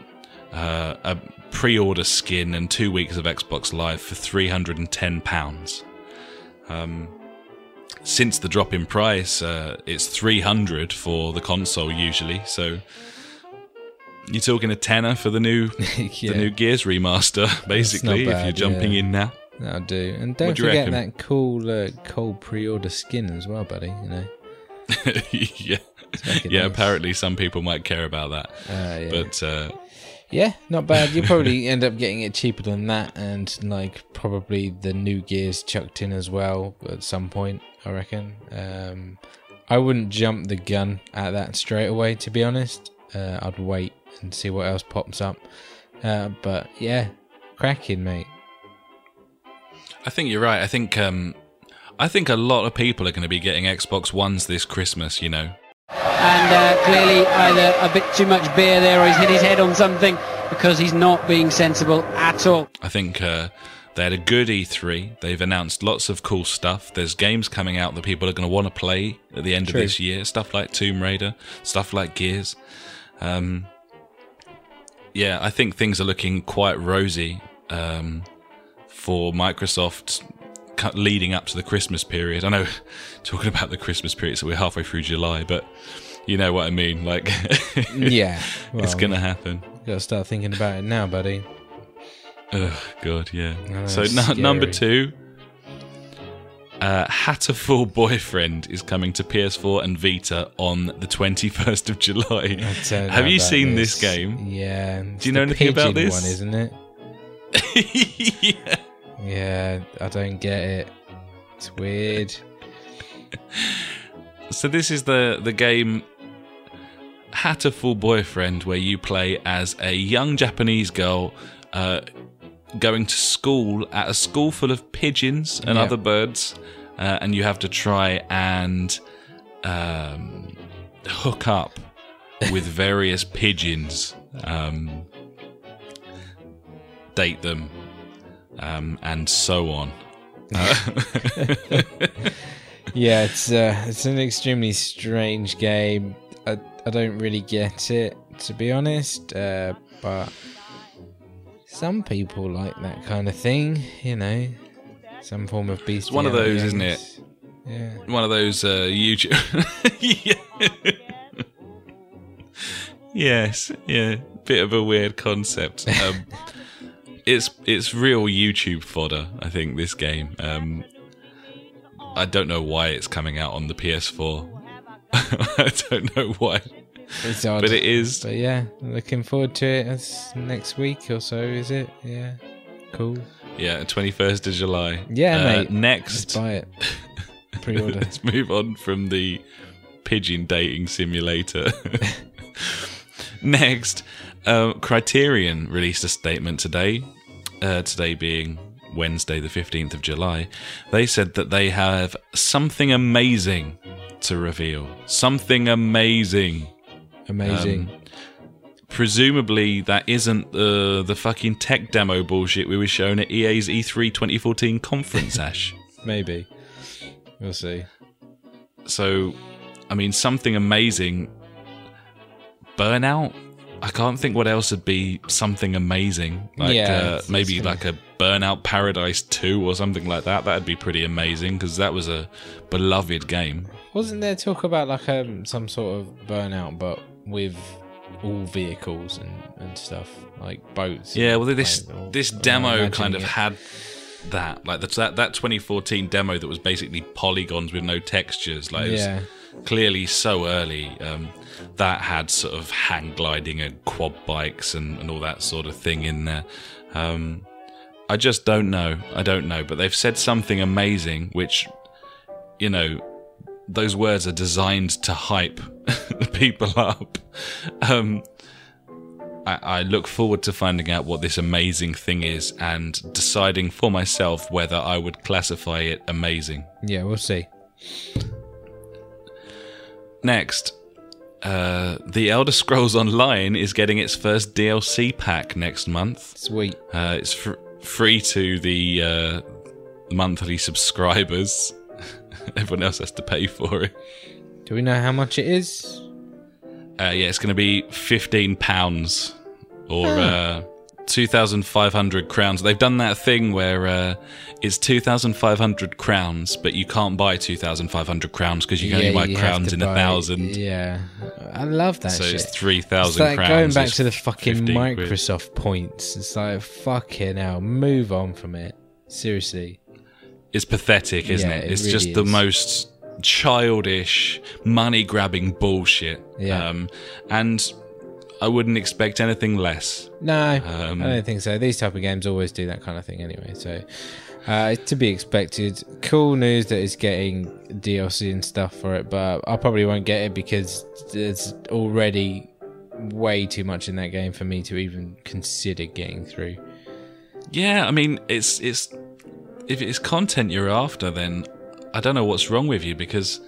uh, a pre-order skin, and two weeks of Xbox Live for 310 pounds. Um, since the drop in price, uh, it's 300 for the console usually. So you're talking a tenner for the new Yeah. the new Gears remaster, basically. if you're jumping yeah. in now. That'll do. And don't do forget that cool, uh, cold pre-order skin as well, buddy. You know. yeah, yeah. nice. Apparently, some people might care about that, Uh, yeah. but uh, Yeah, not bad. You probably end up getting it cheaper than that, and like probably the new gears chucked in as well at some point. I reckon. Um, I wouldn't jump the gun at that straight away, to be honest. Uh, I'd wait and see what else pops up. Uh, but yeah, cracking, mate. I think you're right. I think um, I think a lot of people are going to be getting Xbox Ones this Christmas. You know, and uh, clearly either a bit too much beer there or he's hit his head on something because he's not being sensible at all. I think uh, they had a good E3. They've announced lots of cool stuff. There's games coming out that people are going to want to play at the end True. of this year. Stuff like Tomb Raider, stuff like Gears. Um, yeah, I think things are looking quite rosy um, for Microsoft leading up to the Christmas period. I know talking about the Christmas period, so we're halfway through July, but you know what I mean. Like, Yeah, it's going to happen. Gotta start thinking about it now, buddy. Oh God, yeah. Oh, so nu- number two, uh, Hatoful Boyfriend is coming to PS4 and Vita on the 21st of July. I don't know Have you seen this, game? Yeah. Do you know anything about this? One, isn't it? yeah. Yeah, I don't get it. It's weird. So this is the the game Hatoful Boyfriend, where you play as a young Japanese girl uh, going to school at a school full of pigeons and Yeah. other birds, uh, and you have to try and um, hook up with various pigeons, um, date them, um, and so on. Yeah, it's uh, it's an extremely strange game. I I don't really get it to be honest, uh, but some people like that kind of thing. You know, some form of beast. one of those, isn't it? Yeah. one of those uh, YouTube. Yeah. yes, yeah, bit of a weird concept. Um, it's it's real YouTube fodder. I think this game. Um, I don't know why it's coming out on the PS4. I don't know why, It's odd. but it is. But yeah, looking forward to it. It's next week or so, is it? Yeah. Cool. Yeah, twenty first of July. Yeah, Uh, mate. Let's Next, buy it. Pre-order. Let's move on from the pigeon dating simulator. Next, uh, Criterion released a statement today, uh, today being Wednesday, the 15th of July. They said that they have something amazing to reveal. Something amazing. Amazing. Um, Presumably, that isn't the the fucking tech demo bullshit we were shown at EA's E3 2014 conference, Ash. Maybe. We'll see. So, I mean, something amazing. Burnout. I can't think what else would be something amazing. Like Yeah, uh, maybe like a Burnout Paradise Two or something like that. That'd be pretty amazing because that was a beloved game. Wasn't there talk about like um some sort of burnout, but with all vehicles and, and stuff like boats? Yeah, well, this or- this or demo kind of it. had that, like the, that that 2014 demo that was basically polygons with no textures. Like, it was Yeah. clearly so early. Um, that had sort of hang gliding and quad bikes and, and all that sort of thing in there. Um, I just don't know. I don't know. But they've said something amazing, which, you know, those words are designed to hype people up. Um, I, I look forward to finding out what this amazing thing is and deciding for myself whether I would classify it amazing. Yeah, we'll see. Next, uh, The Elder Scrolls Online is getting its first DLC pack next month. Sweet. Uh, it's fr- free to the uh, monthly subscribers. Everyone else has to pay for it. Do we know how much it is? Uh, yeah, it's going to be fifteen pounds or uh, two thousand five hundred crowns. They've done that thing where uh, it's two thousand five hundred crowns, but you can't buy two thousand five hundred crowns because you can only buy you crowns in a thousand. Yeah, I love that So shit. it's three thousand. Like crowns. going back to the fucking 15 quid. Microsoft points. It's like fucking hell, move on from it. Seriously. It's pathetic, isn't Yeah, it? it It's really just the most childish, money grabbing bullshit. Yeah. Um, and I wouldn't expect anything less. No, Um, I don't think so. These type of games always do that kind of thing anyway. So, uh, to be expected. Cool news that it's getting DLC and stuff for it, but I probably won't get it because there's already way too much in that game for me to even consider getting through. Yeah, I mean, it's it's if it's content you're after, then I don't know what's wrong with you because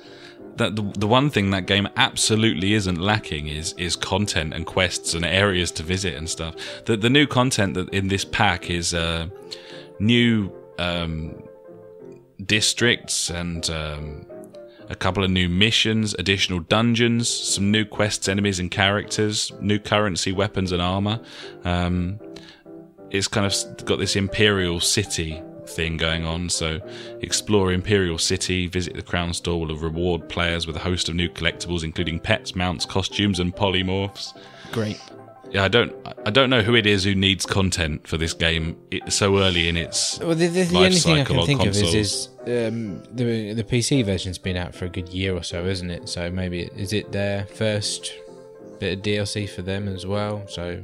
that the, the one thing that game absolutely isn't lacking is is content and quests and areas to visit and stuff. The the new content that in this pack is uh, new um, districts and um, a couple of new missions, additional dungeons, some new quests, enemies, and characters, new currency, weapons, and armor. Um, it's kind of got this Imperial City thing going on. So, explore Imperial City, visit the Crown Store will reward players with a host of new collectibles, including pets, mounts, costumes, and polymorphs. Great. Yeah, I don't, I don't know who it is who needs content for this game so early in its Well, the, the, the only thing I can on think consoles. of is, is um, the the PC version's been out for a good year or so, isn't it? So maybe is it their first bit of DLC for them as well? So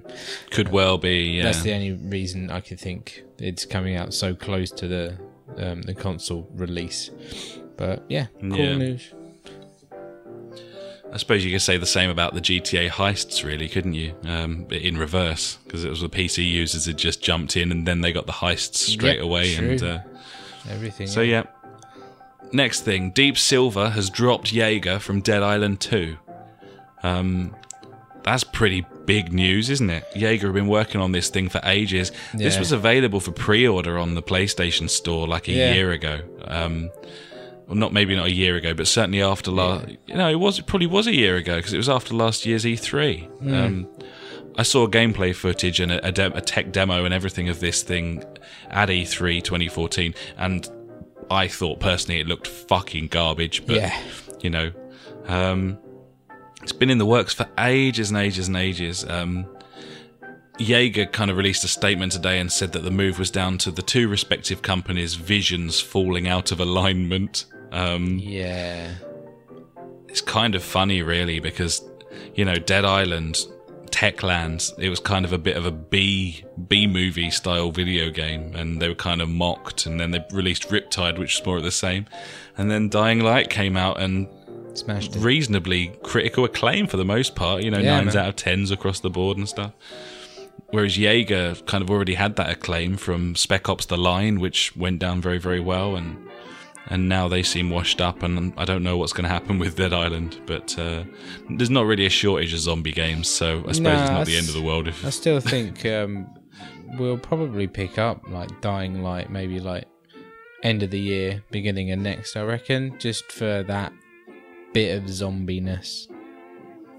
Could well be. Yeah. that's the only reason I could think it's coming out so close to the um, the console release. But yeah, cool Yeah. news. I suppose you could say the same about the GTA heists, really, couldn't you? Um, in reverse, because it was the PC users had just jumped in and then they got the heists straight Yep, away. true. And uh, Everything. so, yeah. Next thing, Deep Silver has dropped Yager from Dead Island 2. Um, that's pretty big news, isn't it? Yager have been working on this thing for ages. This was available for pre-order on the PlayStation Store like a Yeah. year ago. Um, well, not maybe not a year ago, but certainly after last. You know, it was it probably was a year ago because it was after last year's E3. Um, I saw gameplay footage and a, a, de- a tech demo and everything of this thing at E E3 2014, and I thought personally it looked fucking garbage. But Yeah. you know, um, it's been in the works for ages and ages and ages. Um, Yager kind of released a statement today and said that the move was down to the two respective companies' visions falling out of alignment. Um, yeah. it's kind of funny, really, because you know, Dead Island, Techland, it was kind of a bit of a B B movie style video game, and they were kind of mocked. And then they released Riptide, which was more of the same, and then Dying Light came out and Smashed it. reasonably critical acclaim for the most part. You know, Yeah, nines man. out of tens across the board and stuff. Whereas Yager kind of already had that acclaim from Spec Ops: The Line, which went down very, very well, and and now they seem washed up. And I don't know what's going to happen with Dead Island, but uh, there's not really a shortage of zombie games, so I suppose Nah, it's not the end of the world. If I still think um, we'll probably pick up like Dying Light, maybe like end of the year, beginning of next. I reckon, just for that bit of zombiness.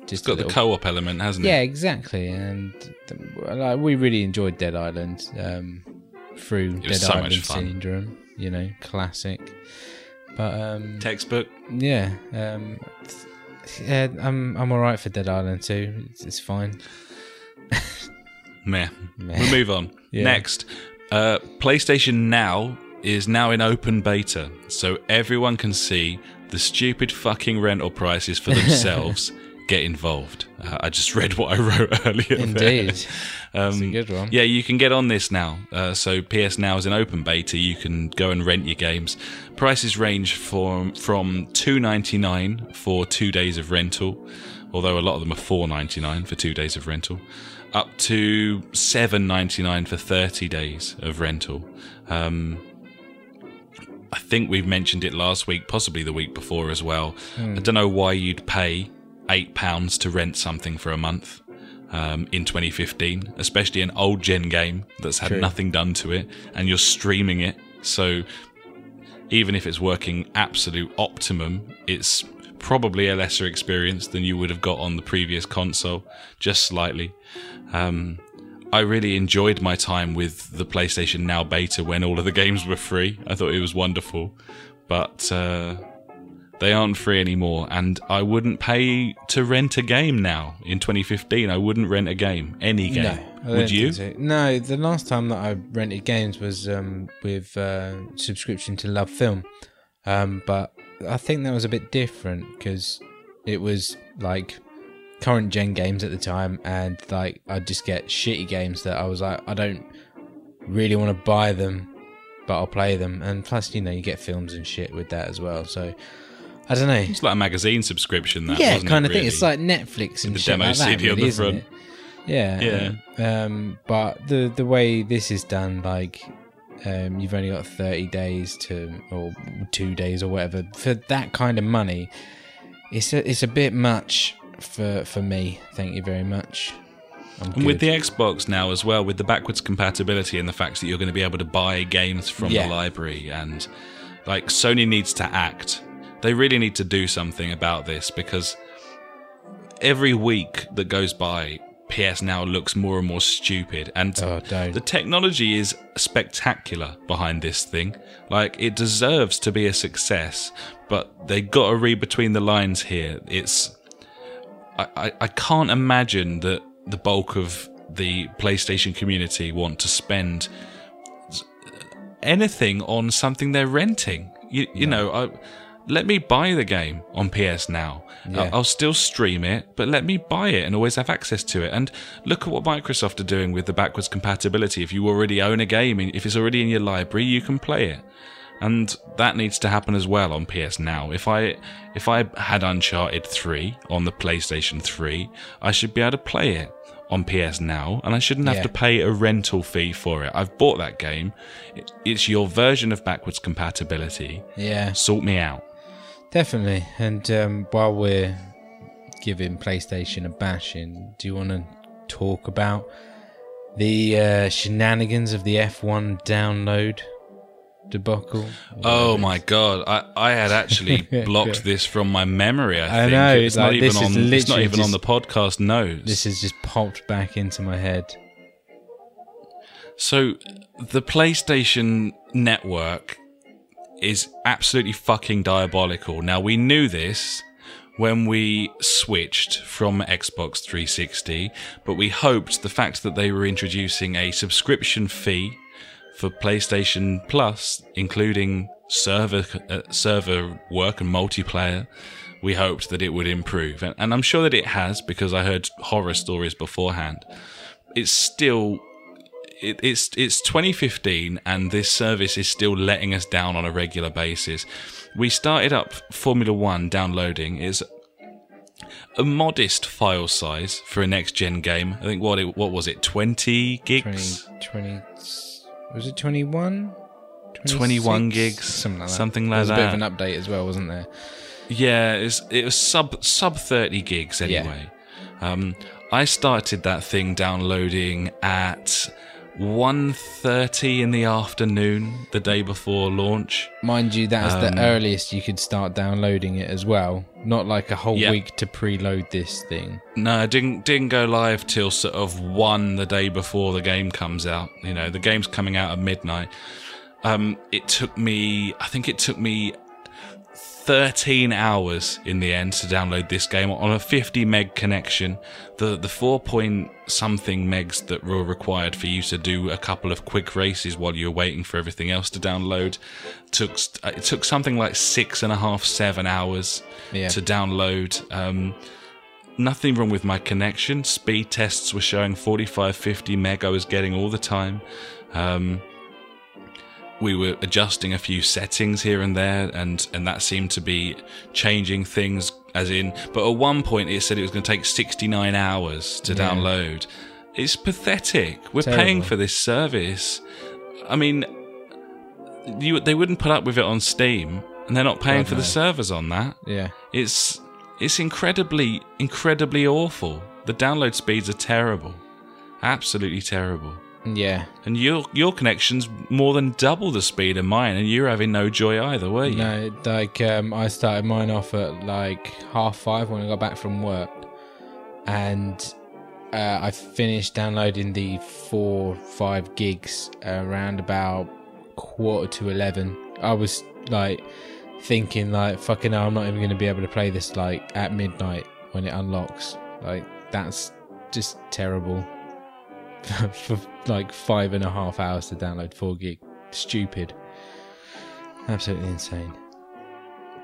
Just it's got a the co-op element, hasn't it? Yeah, exactly. And th- like we really enjoyed Dead Island um, through was Dead so much Island fun. Syndrome. You know, classic. But um, Textbook. yeah, um, yeah, I'm I'm alright for Dead Island too. It's, it's fine. Meh. Meh. We'll move on. Yeah. Next, uh, PlayStation Now is now in open beta, so everyone can see the stupid fucking rental prices for themselves. Get involved. Uh, I just read what I wrote earlier. Indeed. Um, good one. Yeah, you can get on this now. Uh, so PS Now is an open beta. You can go and rent your games. Prices range from from two ninety nine for two days of rental, although a lot of them are four ninety nine for two days of rental, up to seven ninety nine for thirty days of rental. Um, I think we've mentioned it last week, possibly the week before as well. I don't know why you'd pay eight pounds to rent something for a month um, in 2015, especially an old gen game that's had True. nothing done to it, and you're streaming it. So even if it's working absolute optimum, it's probably a lesser experience than you would have got on the previous console, just slightly. Um, I really enjoyed my time with the PlayStation Now beta when all of the games were free. I thought it was wonderful, but uh, they aren't free anymore, and I wouldn't pay to rent a game now in 2015. I wouldn't rent a game, any game. No, Would you? so. No, the last time that I rented games was um, with uh, subscription to LoveFilm, um, but I think that was a bit different because it was like current gen games at the time, and like I'd just get shitty games that I was like, I don't really want to buy them, but I'll play them, and plus, you know, you get films and shit with that as well. So I don't know. It's like a magazine subscription, that yeah, kind it, of thing. It's like Netflix and the shit demo like that, CD on really, the front. it? Yeah, Yeah. Um, but the the way this is done, like, um, you've only got thirty days to, or two days or whatever, for that kind of money. It's a, it's a bit much for for me. Thank you very much. I'm And with the Xbox now as well, with the backwards compatibility and the fact that you're going to be able to buy games from Yeah. the library, and like Sony needs to act. They really need to do something about this because every week that goes by, PS Now looks more and more stupid, and Oh, the technology is spectacular behind this thing. Like it deserves to be a success, but they got to read between the lines here. It's I, I, I can't imagine that the bulk of the PlayStation community want to spend anything on something they're renting. You, you know, I, let me buy the game on PS Now. Uh, yeah. I'll, I'll still stream it, but let me buy it and always have access to it. And look at what Microsoft are doing with the backwards compatibility. If you already own a game, if it's already in your library, you can play it. And that needs to happen as well on PS Now. If I if I had Uncharted 3 on the PlayStation 3, I should be able to play it on PS Now, and I shouldn't have Yeah. to pay a rental fee for it. I've bought that game. It's your version of backwards compatibility. Yeah, Sort me out. definitely. And um, while we're giving PlayStation a bashing, do you want to talk about the uh, shenanigans of the F1 download debacle? Oh my god! I, I had actually blocked this from my memory. I, I think. know, it's like, not even on. It's not even on the podcast notes. This has just popped back into my head. So, the PlayStation Network is absolutely fucking diabolical. Now, we knew this when we switched from Xbox 360, but we hoped the fact that they were introducing a subscription fee for PlayStation Plus, including server uh, server work and multiplayer, we hoped that it would improve, and, and I'm sure that it has because I heard horror stories beforehand. It's still it, it's it's 2015 and this service is still letting us down on a regular basis. We started up Formula One downloading is a modest file size for a next gen game. I think what it, what was it 20 20, gigs, 20 was it 21? 21 gigs, something like that. something There like was a bit of an update as well, wasn't there? Yeah, it's, it was sub sub 30 gigs anyway. Um, I started that thing downloading at 1.30 in the afternoon the day before launch. Mind you, that's Um, the earliest you could start downloading it as well. Not like a whole Yeah. week to preload this thing. No, it didn't didn't go live till sort of one the day before the game comes out. You know, the game's coming out at midnight. Um, it took me, I think it took me 13 hours in the end to download this game on a 50 meg connection. The the 4 point something megs that were required for you to do a couple of quick races while you were waiting for everything else to download took st- it took something like six and a half seven hours Yeah. to download. Um, nothing wrong with my connection. Speed tests were showing 45, 50 meg I was getting all the time. Um, we were adjusting a few settings here and there, and, and that seemed to be changing things. As in, but at one point it said it was going to take 69 hours to Yeah. download. It's pathetic. We're Terrible. paying for this service. I mean, you they wouldn't put up with it on Steam, and they're not paying God, for the servers on that. Yeah. It's it's incredibly incredibly awful. The download speeds are terrible, absolutely terrible. Yeah. And your your connection's more than double the speed of mine, and you're having no joy either, were you? No, like um, I started mine off at like half five when I got back from work, and uh, I finished downloading the four five gigs around about quarter to eleven. I was like thinking like fucking hell, I'm not even going to be able to play this like at midnight when it unlocks. Like that's just terrible. For like five and a half hours to download four gig, stupid. Absolutely insane.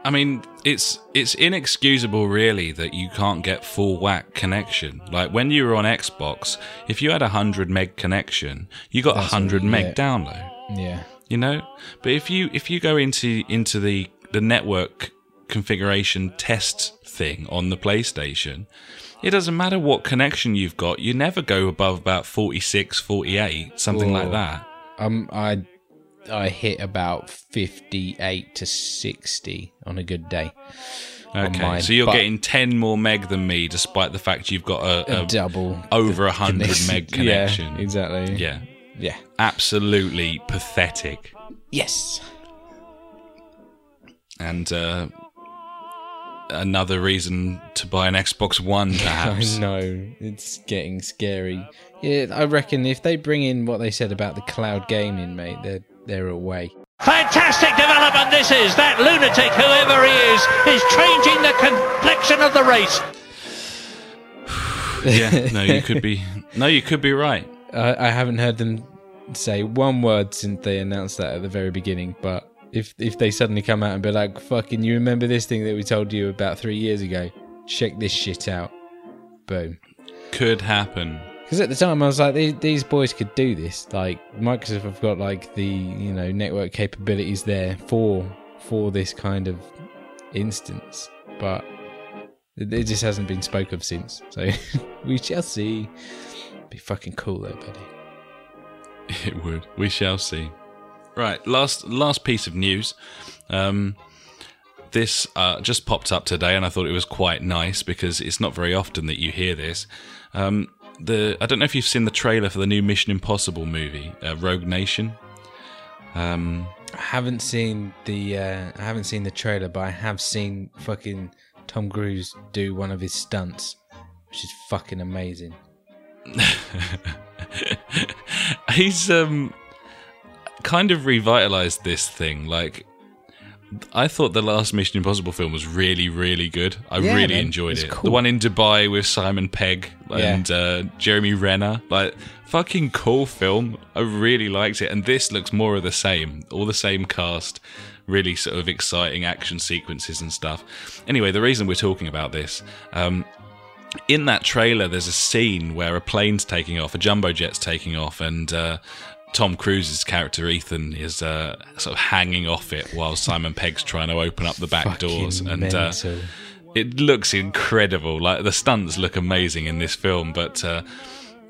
I mean, it's it's inexcusable, really, that you can't get full whack connection. Like when you were on Xbox, if you had a hundred meg connection, you got a hundred meg yeah. download. Yeah. you know but if you if you go into into the the network configuration test thing on the playstation it doesn't matter what connection you've got you never go above about 46 48 something like that Um, I I hit about fifty-eight to sixty on a good day. okay so you're but getting 10 more meg than me despite the fact you've got a, a a double over the 100 connection. meg connection Yeah, exactly. yeah Yeah. absolutely pathetic Yes. and uh another reason to buy an xbox one perhaps I know it's getting scary. Yeah, I reckon if they bring in what they said about the cloud gaming, mate, they're they're away. Fantastic development this is. That lunatic, whoever he is, is changing the complexion of the race. yeah, no, you could be. No, you could be right. I, I haven't heard them say one word since they announced that at the very beginning. But if if they suddenly come out and be like, "Fucking, you remember this thing that we told you about three years ago? Check this shit out." Boom. Could happen. Because at the time I was like, these, these boys could do this. Like Microsoft have got like the you know network capabilities there for for this kind of instance, but it, it just hasn't been spoke of since. So we shall see. Be fucking cool though, buddy. It would. We shall see. Right, last last piece of news. Um, this uh, just popped up today, and I thought it was quite nice because it's not very often that you hear this. Um, the I don't know if you've seen the trailer for the new Mission Impossible movie, uh, Rogue Nation. Um, I haven't seen the uh, I haven't seen the trailer, but I have seen fucking Tom Cruise do one of his stunts, which is fucking amazing. he's um kind of revitalized this thing. Like, I thought the last Mission Impossible film was really, really good. I Yeah, really man, enjoyed it. cool. The one in Dubai with Simon Pegg Yeah. and uh, Jeremy Renner, like fucking cool film. I really liked it, and this looks more of the same. All the same cast. Really sort of exciting action sequences and stuff. Anyway, the reason we're talking about this, um, in that trailer, there's a scene where a plane's taking off, a jumbo jet's taking off, and uh, Tom Cruise's character Ethan is uh, sort of hanging off it while Simon Pegg's trying to open up the back Fucking doors, and uh, it looks incredible. Like the stunts look amazing in this film, but. Uh,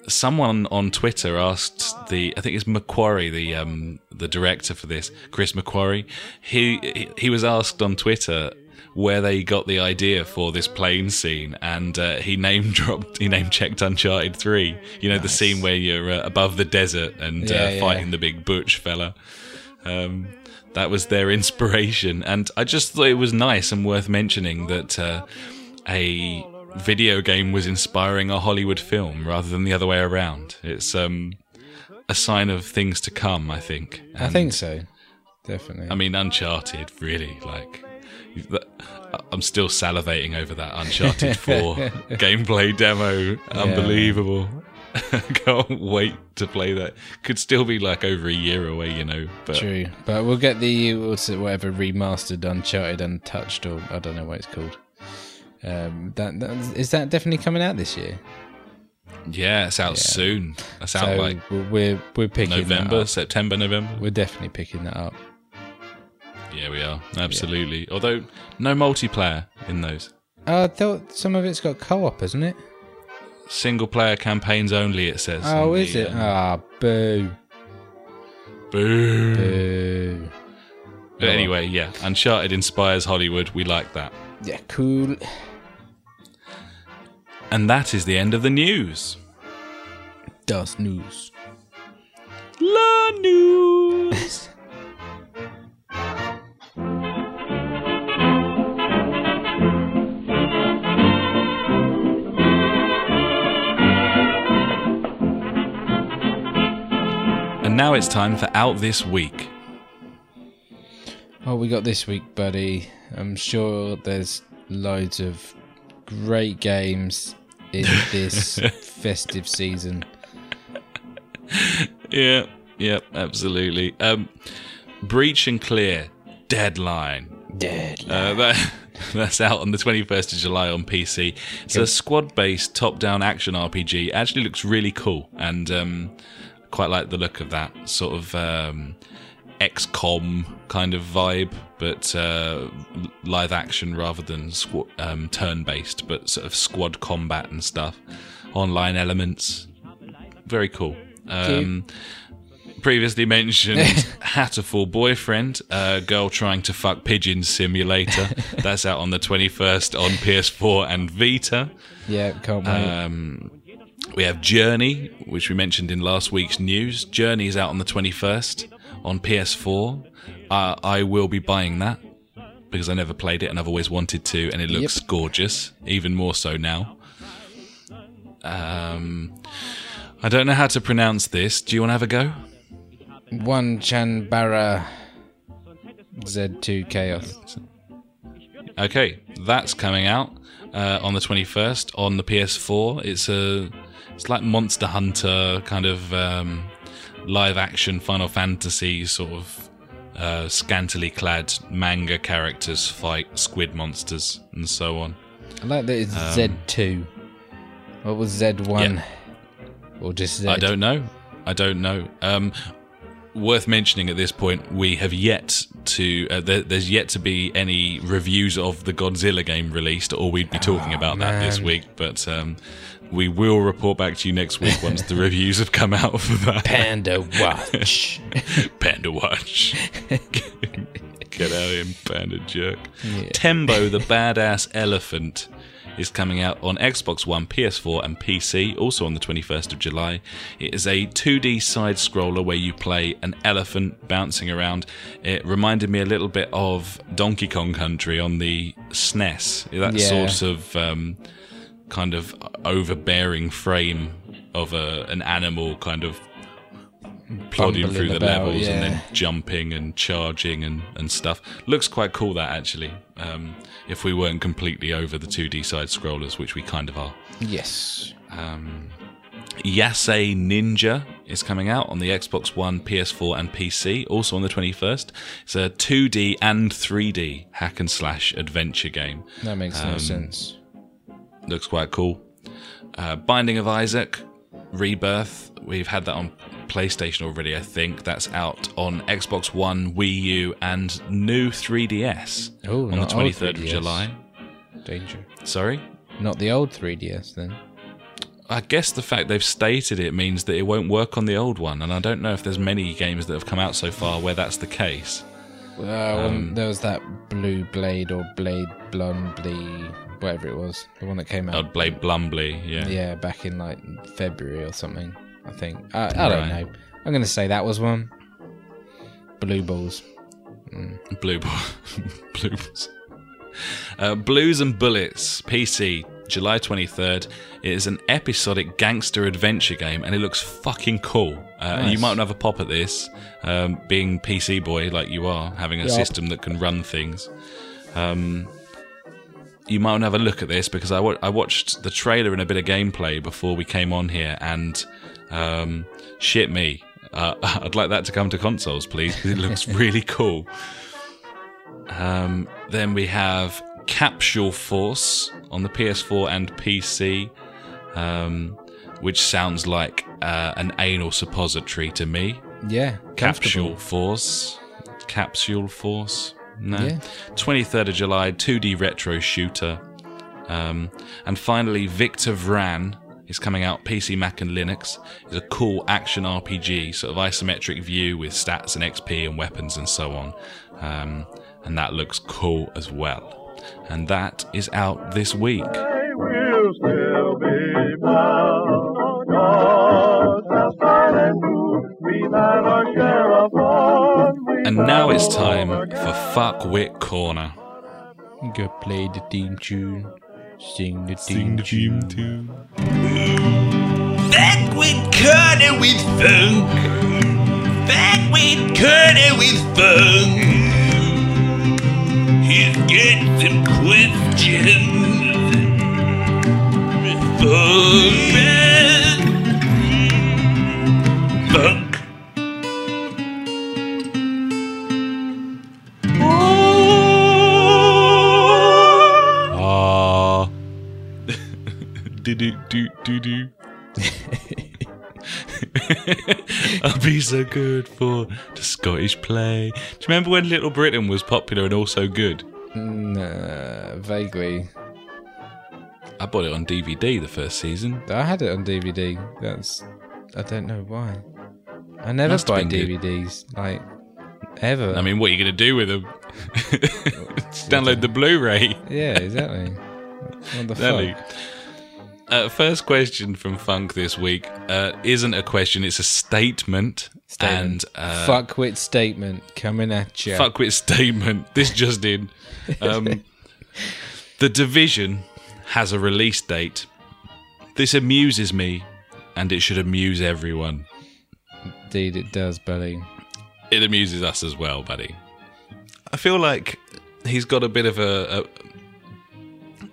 Someone on Twitter asked the, I think it's McQuarrie, the um, the director for this, Chris McQuarrie. He he- he was asked on Twitter where they got the idea for this plane scene, and uh, he name dropped, he name checked Uncharted Three. You know the scene where you're uh, above the desert and Yeah, uh, yeah. fighting the big butch fella. Um, that was their inspiration, and I just thought it was nice and worth mentioning that uh, a video game was inspiring a Hollywood film rather than the other way around. It's um, a sign of things to come, I think. I think so. Definitely. I mean, Uncharted, really, like. That- I'm still salivating over that Uncharted 4 gameplay demo. Unbelievable. Can't wait to play that. Could still be like over a year away, you know. But True, but we'll get the whatever remastered, Uncharted, Untouched, or I don't know what it's called. Um, that, that is that definitely coming out this year. yeah, it's out soon. It's out So like we're we're picking November, up. September, November. We're definitely picking that up. Yeah, we are. Absolutely. Although, no multiplayer in those. Uh, I thought some of it's got co-op, isn't it? Single player campaigns only, it says. Oh, is the, it? um, Ah, boo, boo. boo. But anyway, yeah. Uncharted inspires Hollywood. We like that. Yeah, cool. And that is the end of the news. Das News. La news. and now it's time for Out This Week. What we got this week, buddy? I'm sure there's loads of great games in this festive season. Yeah, yep, absolutely. Um, Breach and Clear, Deadline. Dead. Uh, that, that's out on the 21st of July on PC. It's a squad based top down action RPG. It actually looks really cool and um, quite like the look of that. Sort of um, XCOM kind of vibe, but uh, live action rather than squ- um, turn based, but sort of squad combat and stuff. Online elements. Very cool. Um, previously mentioned Hatoful Boyfriend, a girl trying to fuck pigeons simulator. That's out on the 21st on PS4 and Vita. Yeah, can't wait. Um, we have Journey, which we mentioned in last week's news. Journey is out on the 21st on PS4. Uh, I will be buying that because I never played it and I've always wanted to, and it looks gorgeous, even more so now. Um, I don't know how to pronounce this. Do you want to have a go? One Chanbara Z2 Chaos. Okay, that's coming out uh, on the 21st on the PS4. It's a it's like Monster Hunter kind of um, live action Final Fantasy sort of uh, scantily clad manga characters fight squid monsters and so on. I like that it's Um, Z2. What was Z1? or just Z? I don't know. I don't know. Um, worth mentioning at this point, we have yet to. Uh, there, there's yet to be any reviews of the Godzilla game released, or we'd be talking about that this week. But um, we will report back to you next week once the reviews have come out for that. Panda Watch. Panda Watch. Get out of here, Panda Jerk. Tembo, the badass elephant, is coming out on Xbox One, PS4, and PC, also on the 21st of July. It is a 2D side scroller where you play an elephant bouncing around. It reminded me a little bit of Donkey Kong Country on the SNES. That Yeah. sort of um, kind of overbearing frame of a, an animal kind of plodding Bumbling through the about, levels and then jumping and charging and, and stuff. Looks quite cool that actually. Um, if we weren't completely over the 2D side scrollers, which we kind of are. yes. Yasai Ninja is coming out on the Xbox One, PS4, and PC, also on the 21st. It's a 2D and 3D hack and slash adventure game. That makes Um, no sense. Looks quite cool. Uh, Binding of Isaac, Rebirth. We've had that on PlayStation already, I think. That's out on Xbox One, Wii U, and new 3DS Oh, on the 23rd of July. Danger. Sorry? Not the old 3DS then. I guess the fact they've stated it means that it won't work on the old one, and I don't know if there's many games that have come out so far where that's the case. Uh, Um, there was that Blue Blade or Blade Blumbly, whatever it was, the one that came out. Oh. Blade Blumbly, yeah. yeah, back in like February or something. I think. I, I don't Right. know. I'm gonna say that was one. Blue balls. Blue Ball. Blues. Uh, Blues and Bullets, PC, July 23rd. It is an episodic gangster adventure game and it looks fucking cool. Uh, And you Nice. might have a pop at this, um, being PC boy like you are, having a Yup. system that can run things. Um, you might want to have a look at this because I wa- I watched the trailer and a bit of gameplay before we came on here and um, shit me. Uh, I'd like that to come to consoles, please, because it looks really cool. Um, then we have Capsule Force on the PS4 and PC, um, which sounds like uh, an anal suppository to me. Yeah. Capsule. Force. Capsule Force. No. Yeah. 23rd of July, 2D retro shooter. Um, and finally, Victor Vran is coming out PC, Mac, and Linux. It's a cool action RPG, sort of isometric view with stats and XP and weapons and so on. Um, and that looks cool as well. And that is out this week. And now it's time our for Fuckwit Corner. Go play the theme tune. Sing the theme tune. tune. Back with Corner with Funk. Back with Corner with Funk. He's got some questions. For Funk. Do do do do do. I'll be so good for the Scottish play. Do you remember when Little Britain was popular and also good? Nah, vaguely. I bought it on DVD the first season. I had it on DVD. That's. I don't know why. I never Must buy been good. DVDs. Like, ever. I mean, what are you going to do with them? Download the Blu-ray. yeah, exactly. what the fuck? Uh, first question from Funk this week uh, isn't a question; it's a statement. Statement. And uh, Fuckwit statement coming at you. fuck with statement. This just in. Um, the division has a release date. This amuses me, and it should amuse everyone. Indeed, it does, buddy. It amuses us as well, buddy. I feel like he's got a bit of a.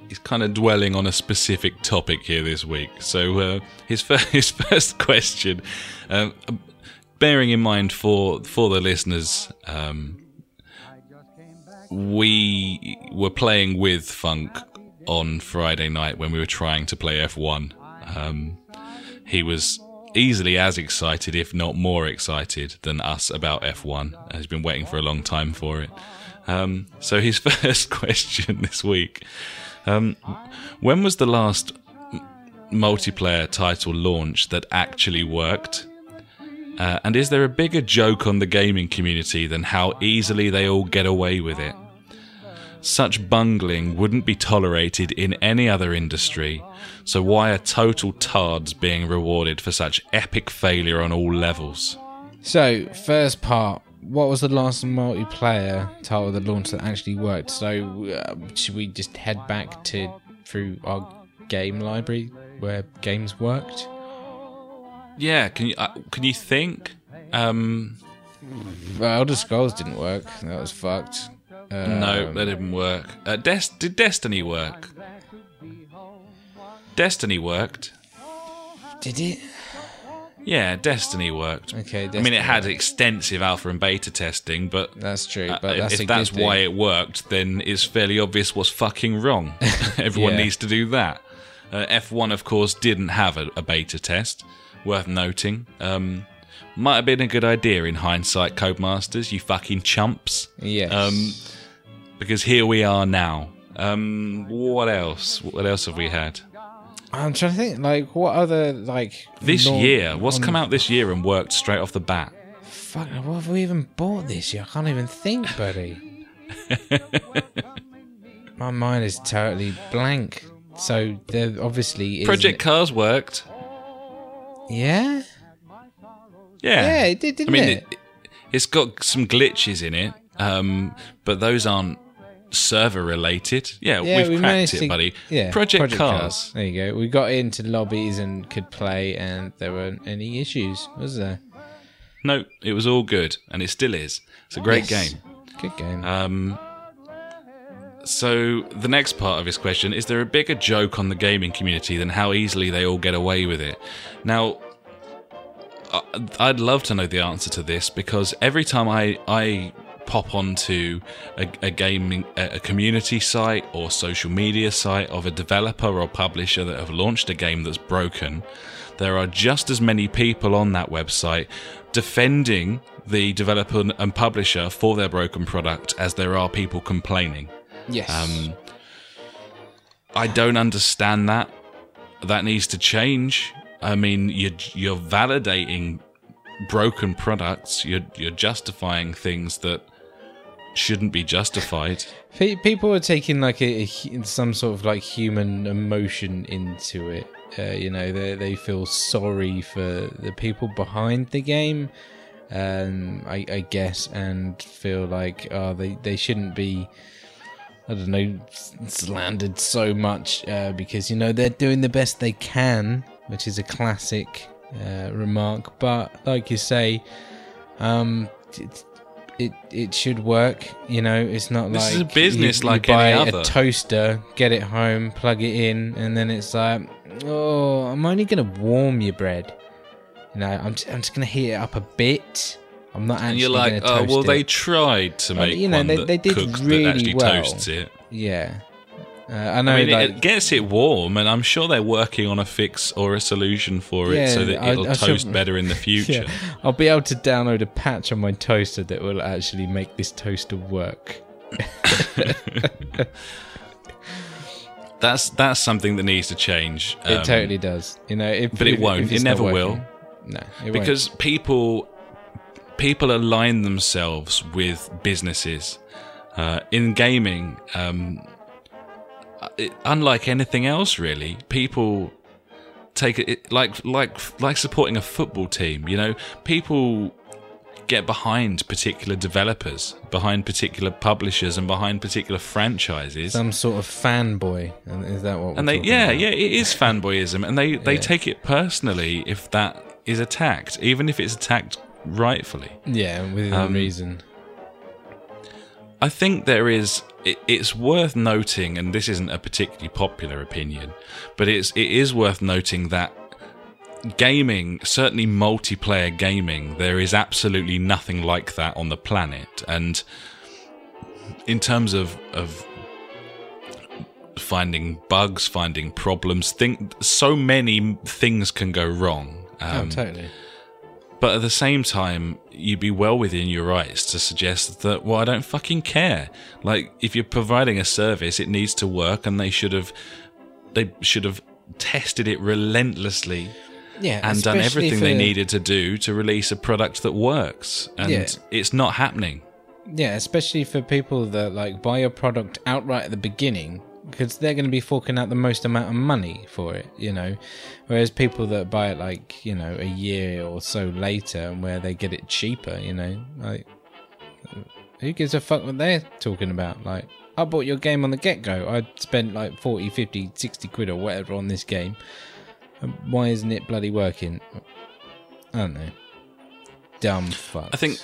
he's kind of dwelling on a specific topic here this week. So uh, his first his first question, um, bearing in mind for for the listeners, um, we were playing with Funk on Friday night when we were trying to play F1. Um, he was easily as excited, if not more excited, than us about F1. He's been waiting for a long time for it. Um, so his first question this week: um, When was the last multiplayer title launch that actually worked? Uh, and is there a bigger joke on the gaming community than how easily they all get away with it? Such bungling wouldn't be tolerated in any other industry, so why are total tards being rewarded for such epic failure on all levels? So, first part. What was the last multiplayer title that launched that actually worked? So, uh, should we just head back to through our game library where games worked? Yeah, can you uh, can you think? Um, Well, Elder Scrolls didn't work. That was fucked. Uh, no, that didn't work. Uh, Des- did Destiny work? Destiny worked. Did it? Yeah, Destiny worked. Okay, I mean, it had extensive alpha and beta testing, but That's true. uh, But if- that's if that's why thing. it worked, then it's fairly obvious what's fucking wrong. Everyone Yeah. needs to do that. Uh, F1, of course, didn't have a, a beta test. Worth noting. Um, might have been a good idea in hindsight, Codemasters. You fucking chumps. Yes. Um, because here we are now. Um, what else? What else have we had? I'm trying to think. Like, what other like This non- year, what's come out this year and worked straight off the bat? Fuck, what have we even bought this year? I can't even think, buddy. My mind is totally blank. So there obviously is Project Cars worked. Yeah, Yeah, yeah, it did, didn't I mean, it? it, it's got some glitches in it, um, but those aren't server related. Yeah, yeah, we've we cracked it, to, buddy. Yeah, Project, Cars. There you go. We got into lobbies and could play, and there weren't any issues, was there? No, it was all good, and it still is. It's a great Yes. game. Good game. Um, so the next part of his question is: there a bigger joke on the gaming community than how easily they all get away with it? Now, I'd love to know the answer to this because every time I I pop onto a, a gaming a community site or social media site of a developer or publisher that have launched a game that's broken, there are just as many people on that website defending the developer and publisher for their broken product as there are people complaining. yes. Um, I don't understand that. That needs to change. I mean, you're you're validating broken products. You're you're justifying things that shouldn't be justified. People are taking like a, a some sort of like human emotion into it. Uh, you know, they they feel sorry for the people behind the game, um, I, I guess, and feel like oh, they they shouldn't be. I don't know, slandered so much uh, because you know they're doing the best they can, which is a classic uh, remark. But like you say, um, it, it it should work. You know, it's not This like is a business you, like you buy a toaster, get it home, plug it in, and then it's like, oh, I'm only gonna warm your bread. You know, I'm just, I'm just gonna heat it up a bit. I'm not actually And you're like, oh well, they tried to Well, make you know, one they- they did really well. toasts it. yeah. Uh, I know, I mean, like, it gets it warm, and I'm sure they're working on a fix or a solution for it so that it'll I toast should- better in the future. Yeah, I'll be able to download a patch on my toaster that will actually make this toaster work. That's that's something that needs to change. It um, totally does. You know, if, but it if- won't. if It never will. No, it won't. because people people align themselves with businesses uh, in gaming. Um, it, unlike anything else, really, people take it, like like like supporting a football team. You know, people get behind particular developers, behind particular publishers, and behind particular franchises. some sort of fanboy, and is that what? and they, yeah, about? yeah, it is fanboyism, and they they Yeah. take it personally if that is attacked, even if it's attacked rightfully. yeah, within Um, reason. I think there is. It, it's worth noting, and this isn't a particularly popular opinion, but it's it is worth noting that gaming, certainly multiplayer gaming, there is absolutely nothing like that on the planet. And in terms of of finding bugs, finding problems, think so many things can go wrong. oh, Um, totally. But at the same time, you'd be well within your rights to suggest that, well, I don't fucking care. Like, if you're providing a service, it needs to work, and they should have, they should have tested it relentlessly Yeah, and done everything they needed to do to release a product that works. And Yeah. it's not happening. Yeah, especially for people that like buy a product outright at the beginning because they're going to be forking out the most amount of money for it, you know. Whereas people that buy it like you know a year or so later and where they get it cheaper, you know, like who gives a fuck what they're talking about? Like, I bought your game on the get go. I spent like 40, 50, 60 quid or whatever on this game. Why isn't it bloody working? I don't know. Dumb fuck. I think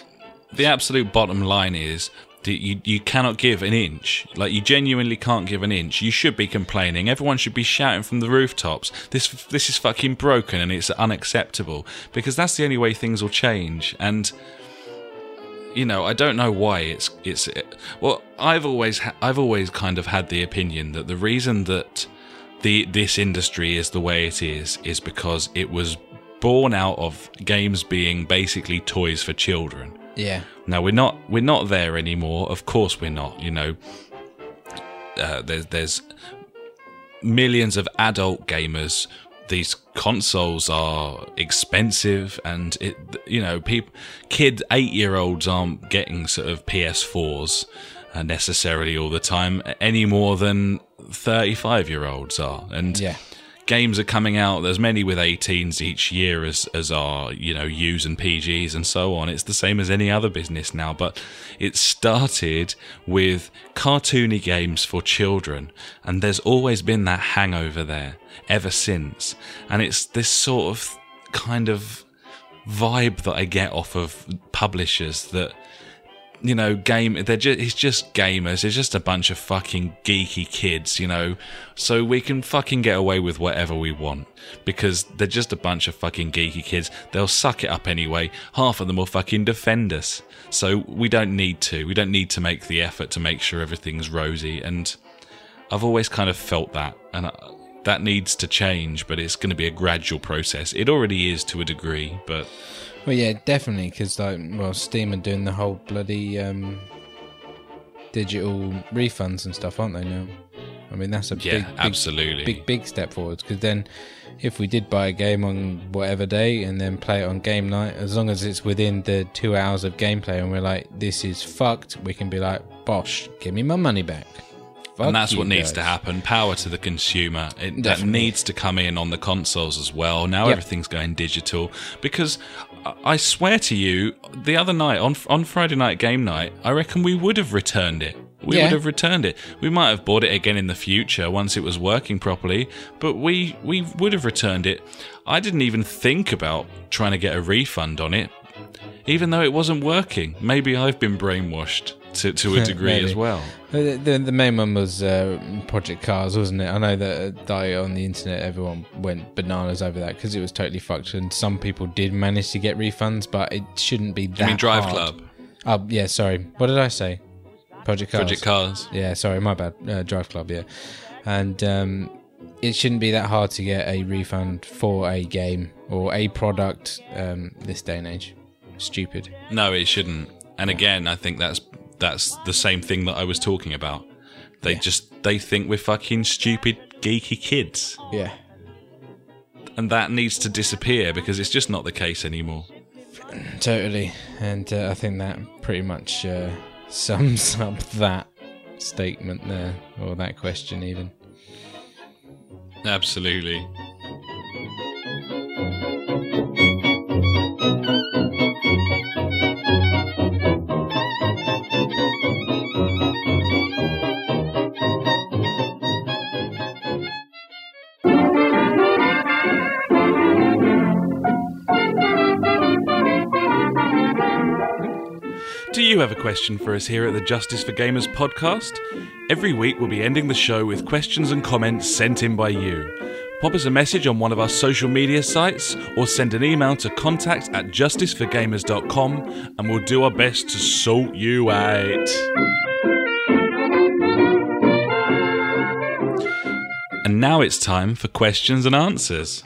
the absolute bottom line is you, you cannot give an inch. Like, you genuinely can't give an inch. You should be complaining. Everyone should be shouting from the rooftops. This, this is fucking broken and it's unacceptable. Because that's the only way things will change. And, you know, I don't know why it's, it's, well, I've always, ha- I've always kind of had the opinion that the reason that the, this industry is the way it is, is because it was born out of games being basically toys for children. Yeah. Now we're not we're not there anymore. Of course we're not. You know, uh, there's there's millions of adult gamers. These consoles are expensive, and it you know people kid eight year olds aren't getting sort of PS4s uh, necessarily all the time any more than thirty five year olds are, and Yeah. Games are coming out. There's many with 18s each year as as are you know U's and PGs and so on. It's the same as any other business now, but it started with cartoony games for children, and there's always been that hangover there ever since. And it's this sort of kind of vibe that I get off of publishers that you know, game. They're just it's just gamers. It's just a bunch of fucking geeky kids, you know. So we can fucking get away with whatever we want because they're just a bunch of fucking geeky kids. They'll suck it up anyway. Half of them will fucking defend us. So we don't need to. We don't need to make the effort to make sure everything's rosy. And I've always kind of felt that, and. I, that needs to change, but it's going to be a gradual process. It already is to a degree, but Well, yeah, definitely, because like, well, Steam are doing the whole bloody um, digital refunds and stuff, aren't they now? I mean, that's a yeah, big, absolutely. big, big step forwards. Because then, if we did buy a game on whatever day and then play it on game night, as long as it's within the two hours of gameplay, and we're like, this is fucked, we can be like, Bosh, give me my money back. Fuck and that's what needs to happen. Power to the consumer. It, that needs to come in on the consoles as well. Now Yep. everything's going digital because I- swear to you, the other night on on Friday night game night, I reckon we would have returned it. We Yeah. would have returned it. We might have bought it again in the future once it was working properly, but we we would have returned it. I didn't even think about trying to get a refund on it, even though it wasn't working. Maybe I've been brainwashed to to a degree as well. The, the, the main one was uh, Project Cars, wasn't it? I know that uh, on the internet everyone went bananas over that because it was totally fucked, and some people did manage to get refunds, but it shouldn't be that. I mean, Drive hard. Club, Oh yeah, sorry. What did I say? Project Cars. Project Cars. Yeah, sorry, my bad. Uh, Driveclub, yeah, and um, it shouldn't be that hard to get a refund for a game or a product um, this day and age. Stupid. No, it shouldn't. And again, I think that's that's the same thing that I was talking about. They just they think we're fucking stupid geeky kids, Yeah. and that needs to disappear because it's just not the case anymore. Totally, and uh, I think that pretty much uh, sums up that statement there, or that question even. Absolutely. Have a question for us here at the Justice for Gamers podcast? Every week we'll be ending the show with questions and comments sent in by you. Pop us a message on one of our social media sites or send an email to contact at justiceforgamers.com and we'll do our best to sort you out. And now it's time for questions and answers.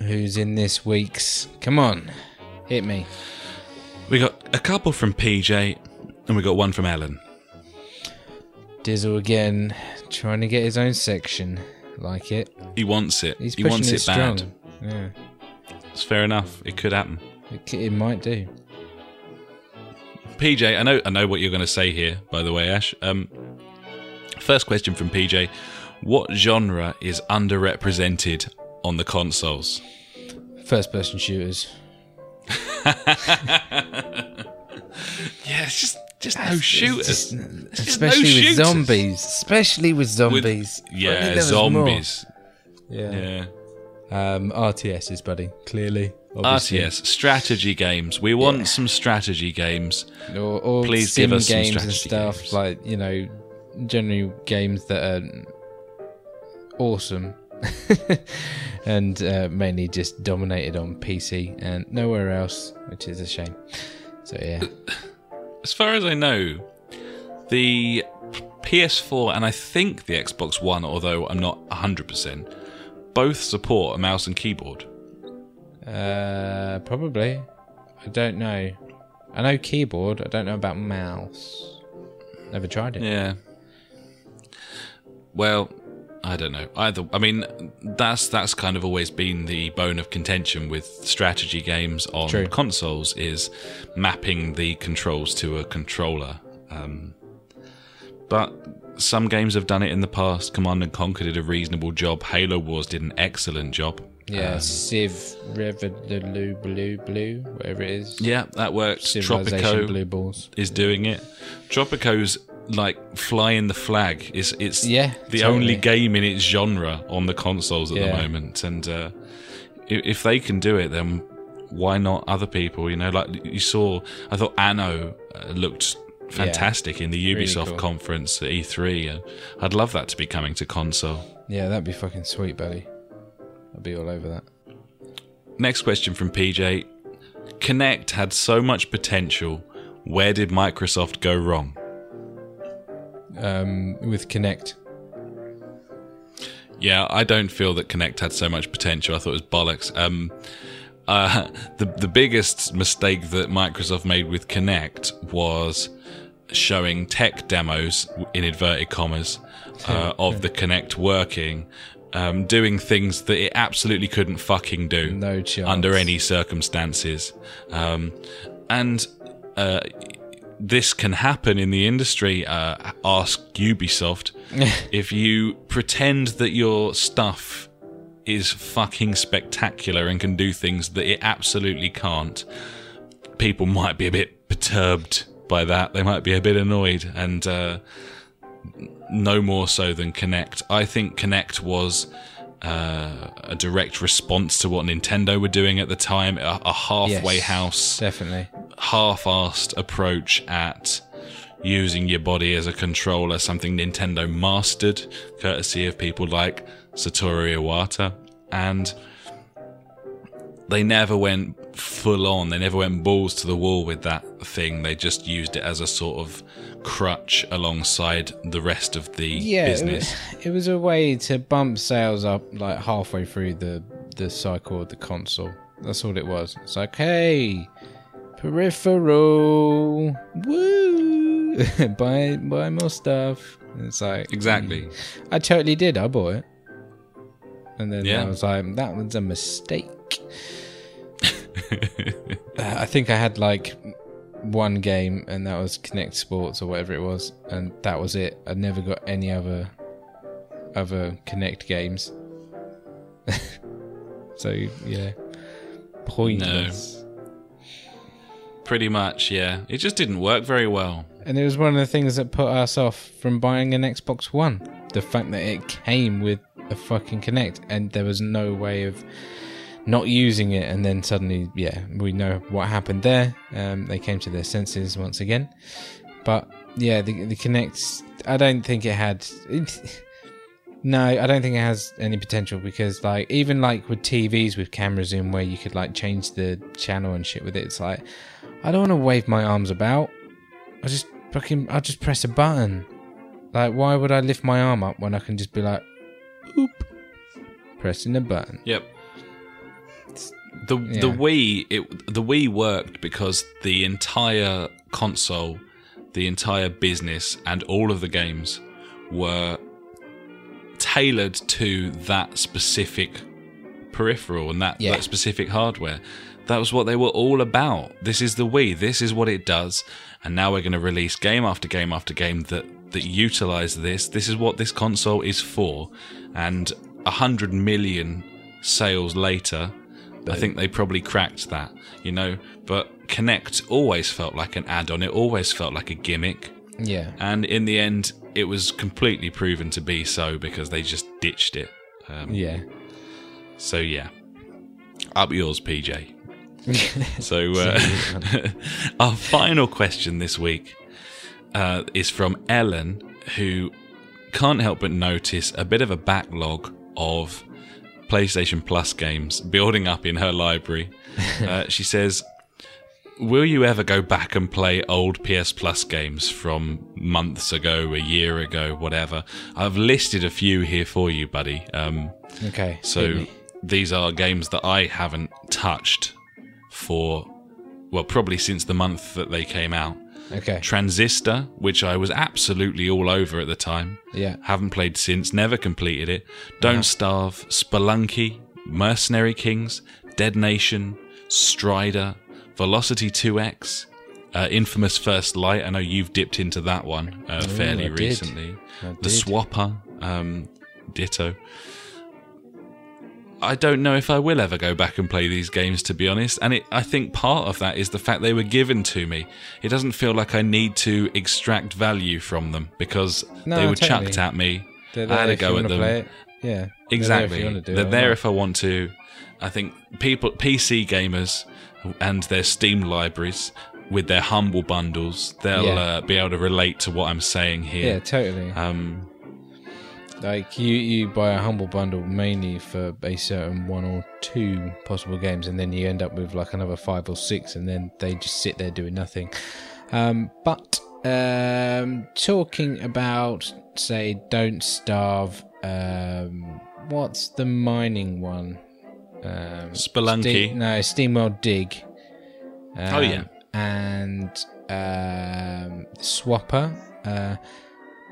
who's in this week's. Come on, hit me. We got a couple from PJ, and we got one from Ellen. Dizzle again, trying to get his own section. Like it. He wants it. He's he pushing wants it it bad. Yeah, It's fair enough. It could happen. it, c- it might do. PJ, I know, I know what you're going to say here. By the way, Ash. Um, first question from PJ: What genre is underrepresented on the consoles? First person shooters. Yeah, it's just just no shooters. Just- It's just especially no with shooters. zombies. Especially with With- zombies. There yeah, zombies. Yeah. Yeah. Um, RTSs, buddy. Clearly. obviously. RTS strategy games. We want some strategy games. Or, or Please give us some games and strategy stuff. games. Like, you know, generally games that are awesome. and uh, mainly just dominated on PC and nowhere else, which is a shame. So, yeah. As far as I know, the PS4 and I think the Xbox One, although I'm not 100%, both support a mouse and keyboard. Uh, probably. I don't know. I know keyboard. I don't know about mouse. Never tried it. Yeah. Well, I don't know. Either I mean, that's that's kind of always been the bone of contention with strategy games on True. consoles is mapping the controls to a controller. Um, but some games have done it in the past. Command and Conquer did a reasonable job. Halo Wars did an excellent job. Yeah, Um, Civ Revolue Blue Blue, whatever it is. yeah, that works. Tropico Blue Balls. is doing it. Tropico's like flying the flag. It's it's Yeah, the totally. only game in its genre on the consoles at Yeah. the moment. And uh, if, if they can do it, then why not other people? You know, like you saw, I thought Anno uh, looked fantastic in the Really Ubisoft cool. conference at E3. Uh, I'd love that to be coming to console. Yeah, that'd be fucking sweet, buddy. I'd be all over that. Next question from PJ. Kinect had so much potential. Where did Microsoft go wrong? Um, with Kinect. Yeah, I don't feel that Kinect had so much potential. I thought it was bollocks. Um, uh, the the biggest mistake that Microsoft made with Kinect was showing tech demos in inverted commas uh, of the Kinect working, um, doing things that it absolutely couldn't fucking do No under any circumstances, um, and. Uh, this can happen in the industry. Uh, ask Ubisoft if you pretend that your stuff is fucking spectacular and can do things that it absolutely can't. People might be a bit perturbed by that. They might be a bit annoyed, and uh, no more so than Kinect. I think Kinect was uh, a direct response to what Nintendo were doing at the time, a, a halfway Yes, house Definitely. half-assed approach at using your body as a controller, something Nintendo mastered, courtesy of people like Satoru Iwata, and they never went full on. They never went balls to the wall with that thing. They just used it as a sort of crutch alongside the rest of the Yeah, it business. was, it was a way to bump sales up like halfway through the the cycle of the console. That's all it was. It's like, hey, peripheral, woo, buy buy more stuff. And it's like Exactly. I totally did. I bought it, and then Yeah. I was like, that was a mistake. Uh, I think I had like one game, and that was Kinect Sports or whatever it was, and that was it. I never got any other other Kinect games. so yeah, pointless. Pretty much, yeah. It just didn't work very well. And it was one of the things that put us off from buying an Xbox One. The fact that it came with a fucking Kinect, and there was no way of not using it. And then suddenly, yeah, we know what happened there. Um, they came to their senses once again. But yeah, the the Kinect, I don't think it had. It, no, I don't think it has any potential because, like, even like with TVs with cameras in where you could like change the channel and shit with it, it's like I don't want to wave my arms about. I just fucking I just press a button. Like, why would I lift my arm up when I can just be like, oop, pressing a button? Yep. The Yeah. the Wii it the Wii worked because the entire console, the entire business, and all of the games were tailored to that specific peripheral and that, Yeah. that specific hardware. That was what they were all about. This is the Wii. This is what it does. And now we're going to release game after game after game that that utilize this. This is what this console is for. And a hundred million sales later, I think they probably cracked that. You know, but Kinect always felt like an add-on. It always felt like a gimmick. Yeah. And in the end, it was completely proven to be so because they just ditched it. Um, Yeah. so yeah, up yours, PJ. so uh, our final question this week uh, is from Ellen, who can't help but notice a bit of a backlog of PlayStation Plus games building up in her library. Uh, she says. Will you ever go back and play old PS Plus games from months ago, a year ago, whatever? I've listed a few here for you, buddy. Um, Okay. so these are games that I haven't touched for, well, probably since the month that they came out. Okay. Transistor, which I was absolutely all over at the time. Yeah. Haven't played since, never completed it. Don't Starve, Spelunky, Mercenary Kings, Dead Nation, Strider, Velocity 2X, uh, Infamous First Light. I know you've dipped into that one uh, fairly I did. recently. The. Swapper, um, Ditto. I don't know if I will ever go back and play these games, to be honest. And it, I think part of that is the fact they were given to me. It doesn't feel like I need to extract value from them because No, they were totally. chucked at me. They're I had a go at them. Yeah. Exactly. They're there if you want to do They're it. there if I want to. I think people, PC gamers, and their Steam libraries with their humble bundles, they'll Yeah. uh, be able to relate to what I'm saying here. Yeah, totally. Um, Like you, you buy a humble bundle mainly for a certain one or two possible games, and then you end up with like another five or six, and then they just sit there doing nothing. Um, but um, talking about, say, don't starve. Um, what's the mining one? Um, Spelunky. Ste- no, Steamworld Dig. Um, Oh, yeah. and um, Swapper. Uh,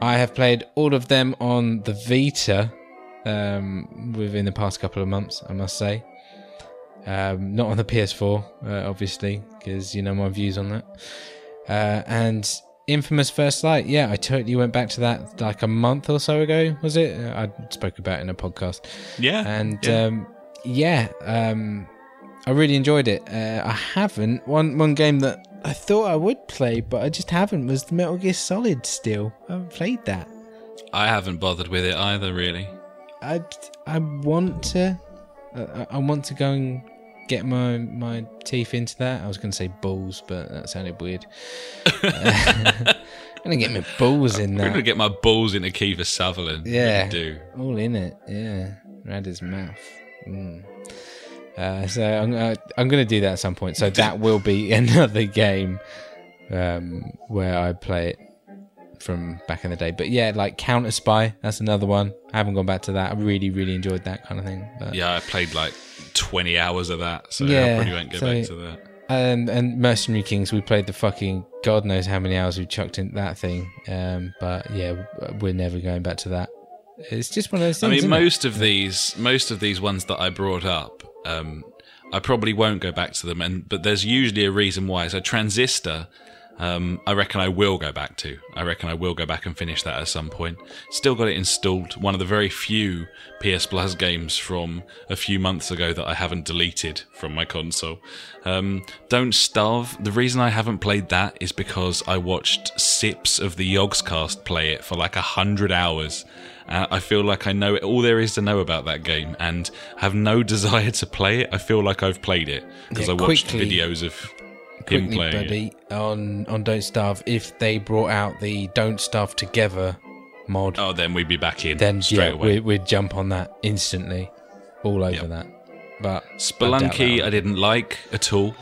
I have played all of them on the Vita um, within the past couple of months, I must say. Um, not on the PS4, uh, obviously, because you know my views on that. Uh, and Infamous First Light, yeah, I totally went back to that like a month or so ago, was it? I spoke about it in a podcast. yeah. And yeah. um, yeah, um, I really enjoyed it. Uh, I haven't one one game that I thought I would play, but I just haven't was the Metal Gear Solid. Still, I haven't played that. I haven't bothered with it either, really. I I want to. Uh, I want to go and get my my teeth into that. I was going to say balls, but that sounded weird. Uh, I'm gonna get my balls in there. I'm gonna get my balls into Kiefer Sutherland. Yeah. Do. All in it, yeah. Around his mouth. Mm. Uh, so I'm, uh, I'm going to do that at some point. So that will be another game um, where I play it from back in the day. But yeah, like Counter Spy, that's another one. I haven't gone back to that. I really, really enjoyed that kind of thing. But, Yeah, I played like 20 hours of that, so I Yeah, probably won't go so- back to that. And, and Mercenary Kings, we played the fucking God knows how many hours we chucked in that thing. Um, but yeah, we're never going back to that. It's just one of those I mean, isn't it? most of these, most of these ones that I brought up, um, I probably won't go back to them, and but there's usually a reason why. So Transistor, um, I reckon I will go back to. I reckon I will go back and finish that at some point. Still got it installed. One of the very few PS Plus games from a few months ago that I haven't deleted from my console. Um, Don't Starve. The reason I haven't played that is because I watched sips of the Yogscast play it for like a hundred hours. Uh, I feel like I know all there is to know about that game and have no desire to play it. I feel like I've played it because Yeah, I watched quickly- videos of quickly, it. buddy, on on Don't Starve, if they brought out the Don't Starve Together mod, Oh, then we'd be back in then straight yeah, away. we, we'd jump on that instantly, all over Yep. that. But Spelunky, I I, didn't like at all.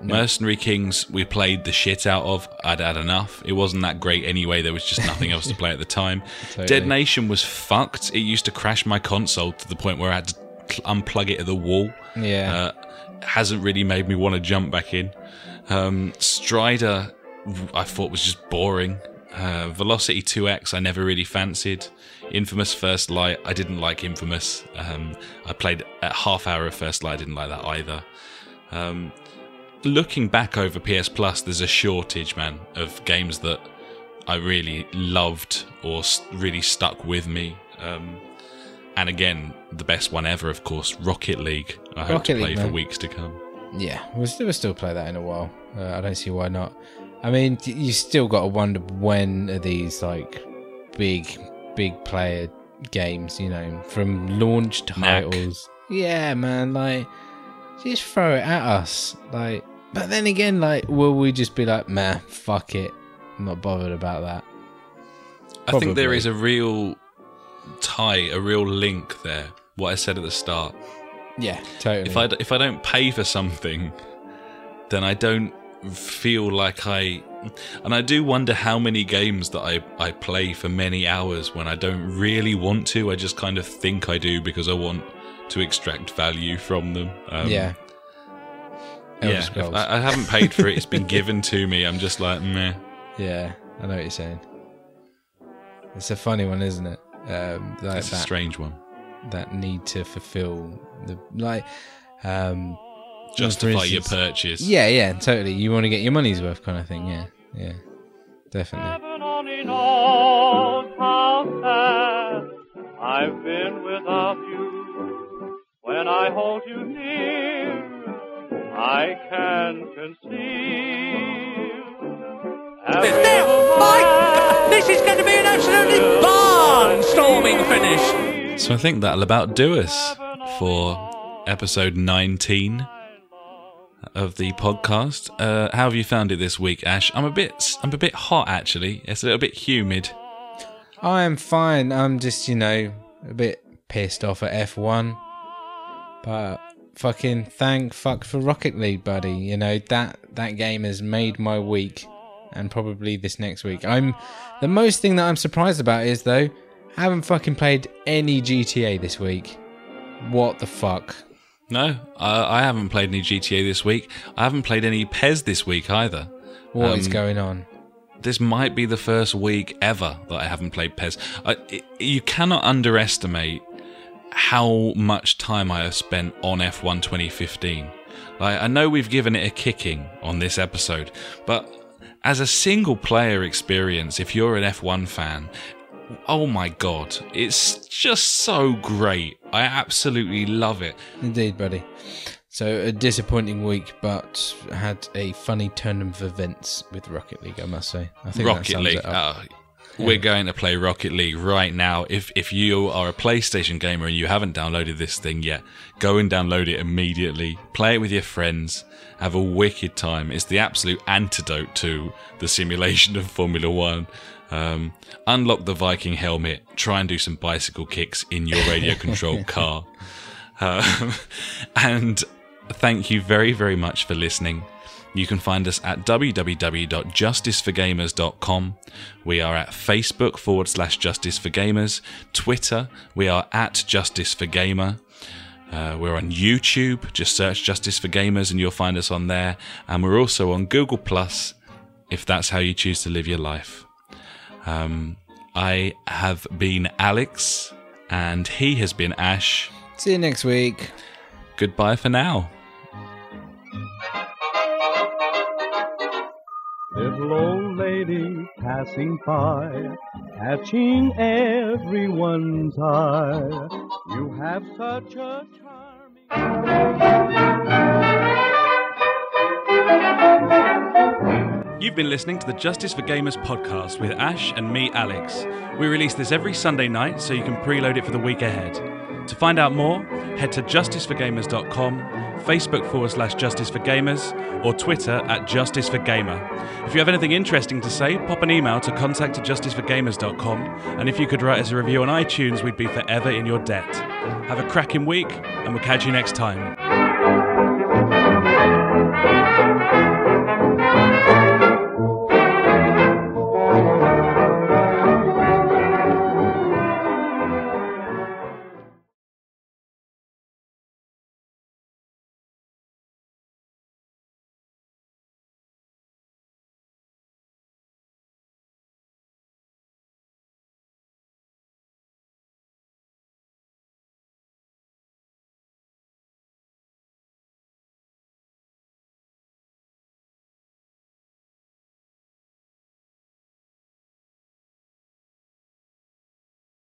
Mercenary Kings, we played the shit out of. I'd had enough. It wasn't that great anyway. There was just nothing else to play at the time. Totally. Dead Nation was fucked. It used to crash my console to the point where I had to unplug it at the wall. Yeah. Uh, hasn't really made me want to jump back in. Um, Strider, I thought was just boring. Uh, Velocity 2X, I never really fancied. Infamous First Light, I didn't like Infamous. Um, I played a half hour of First Light, I didn't like that either. Um, looking back over PS Plus, there's a shortage, man, of games that I really loved or really stuck with me. Um, and again, the best one ever, of course, Rocket League. I hope Rocket to play League, for man. weeks to come. Yeah, we'll still, we'll still play that in a while. Uh, I don't see why not. I mean, you still got to wonder when are these like big, big player games, you know, from launch Knack. titles. Yeah, man, like just throw it at us. Like, but then again, like, will we just be like, man, fuck it, I'm not bothered about that. I think there is a real tie, a real link there. What I said at the start. Yeah, totally. If I if I don't pay for something, then I don't feel like I. And I do wonder how many games that I, I play for many hours when I don't really want to. I just kind of think I do because I want to extract value from them. Um, yeah, Elder yeah. I, I haven't paid for it. It's been given to me. I'm just like, meh. yeah, I know what you're saying. It's a funny one, isn't it? Um, like It's a strange one. that need to fulfill the like um for Justify your purchase. yeah yeah totally you want to get your money's worth kind of thing yeah yeah definitely Heaven only knows how sad I've been without you. When I hold you near, I can conceive. Mike, this is going to be an absolutely barnstorming finish. So I think that'll about do us for episode 19 of the podcast. Uh, how have you found it this week, Ash? I'm a bit, I'm a bit hot actually. It's a little bit humid. i am fine i'm just you know a bit pissed off at f1 but fucking thank fuck for rocket league buddy you know that that game has made my week and probably this next week i'm the most thing that i'm surprised about is though I haven't fucking played any gta this week what the fuck No, I, I haven't played any GTA this week. I haven't played any PES this week either. What is Um, going on This might be the first week ever that I haven't played PES. I, it, you cannot underestimate how much time I have spent on F1 2015. Like, I know we've given it a kicking on this episode, but as a single player experience, if you're an F1 fan, oh my god, it's just so great. I absolutely love it. Indeed, buddy. So a disappointing week, but had a funny turn of events with Rocket League. I must say. I think Rocket League. Uh, We're going to play Rocket League right now. If if you are a PlayStation gamer and you haven't downloaded this thing yet, go and download it immediately. Play it with your friends. Have a wicked time. It's the absolute antidote to the simulation of Formula One. Um, unlock the Viking helmet. Try and do some bicycle kicks in your radio controlled car. Um, and thank you very, very much for listening. You can find us at www.justiceforgamers.com. We are at Facebook forward slash Justice for Gamers. Twitter, we are at Justice for Gamer. Uh, we're on YouTube. Just search Justice for Gamers and you'll find us on there. And we're also on Google Plus if that's how you choose to live your life. Um, I have been Alex and he has been Ash. See you next week. Goodbye for now. Little old lady passing by, catching everyone's eye. You have such a charming. You've been listening to the Justice for Gamers podcast with Ash and me, Alex. We release this every Sunday night so you can preload it for the week ahead. To find out more, head to justiceforgamers.com, Facebook forward slash Justice for Gamers, or Twitter at Justice for Gamer. If you have anything interesting to say, pop an email to contact at justiceforgamers.com, and if you could write us a review on iTunes, we'd be forever in your debt. Have a cracking week, and we'll catch you next time.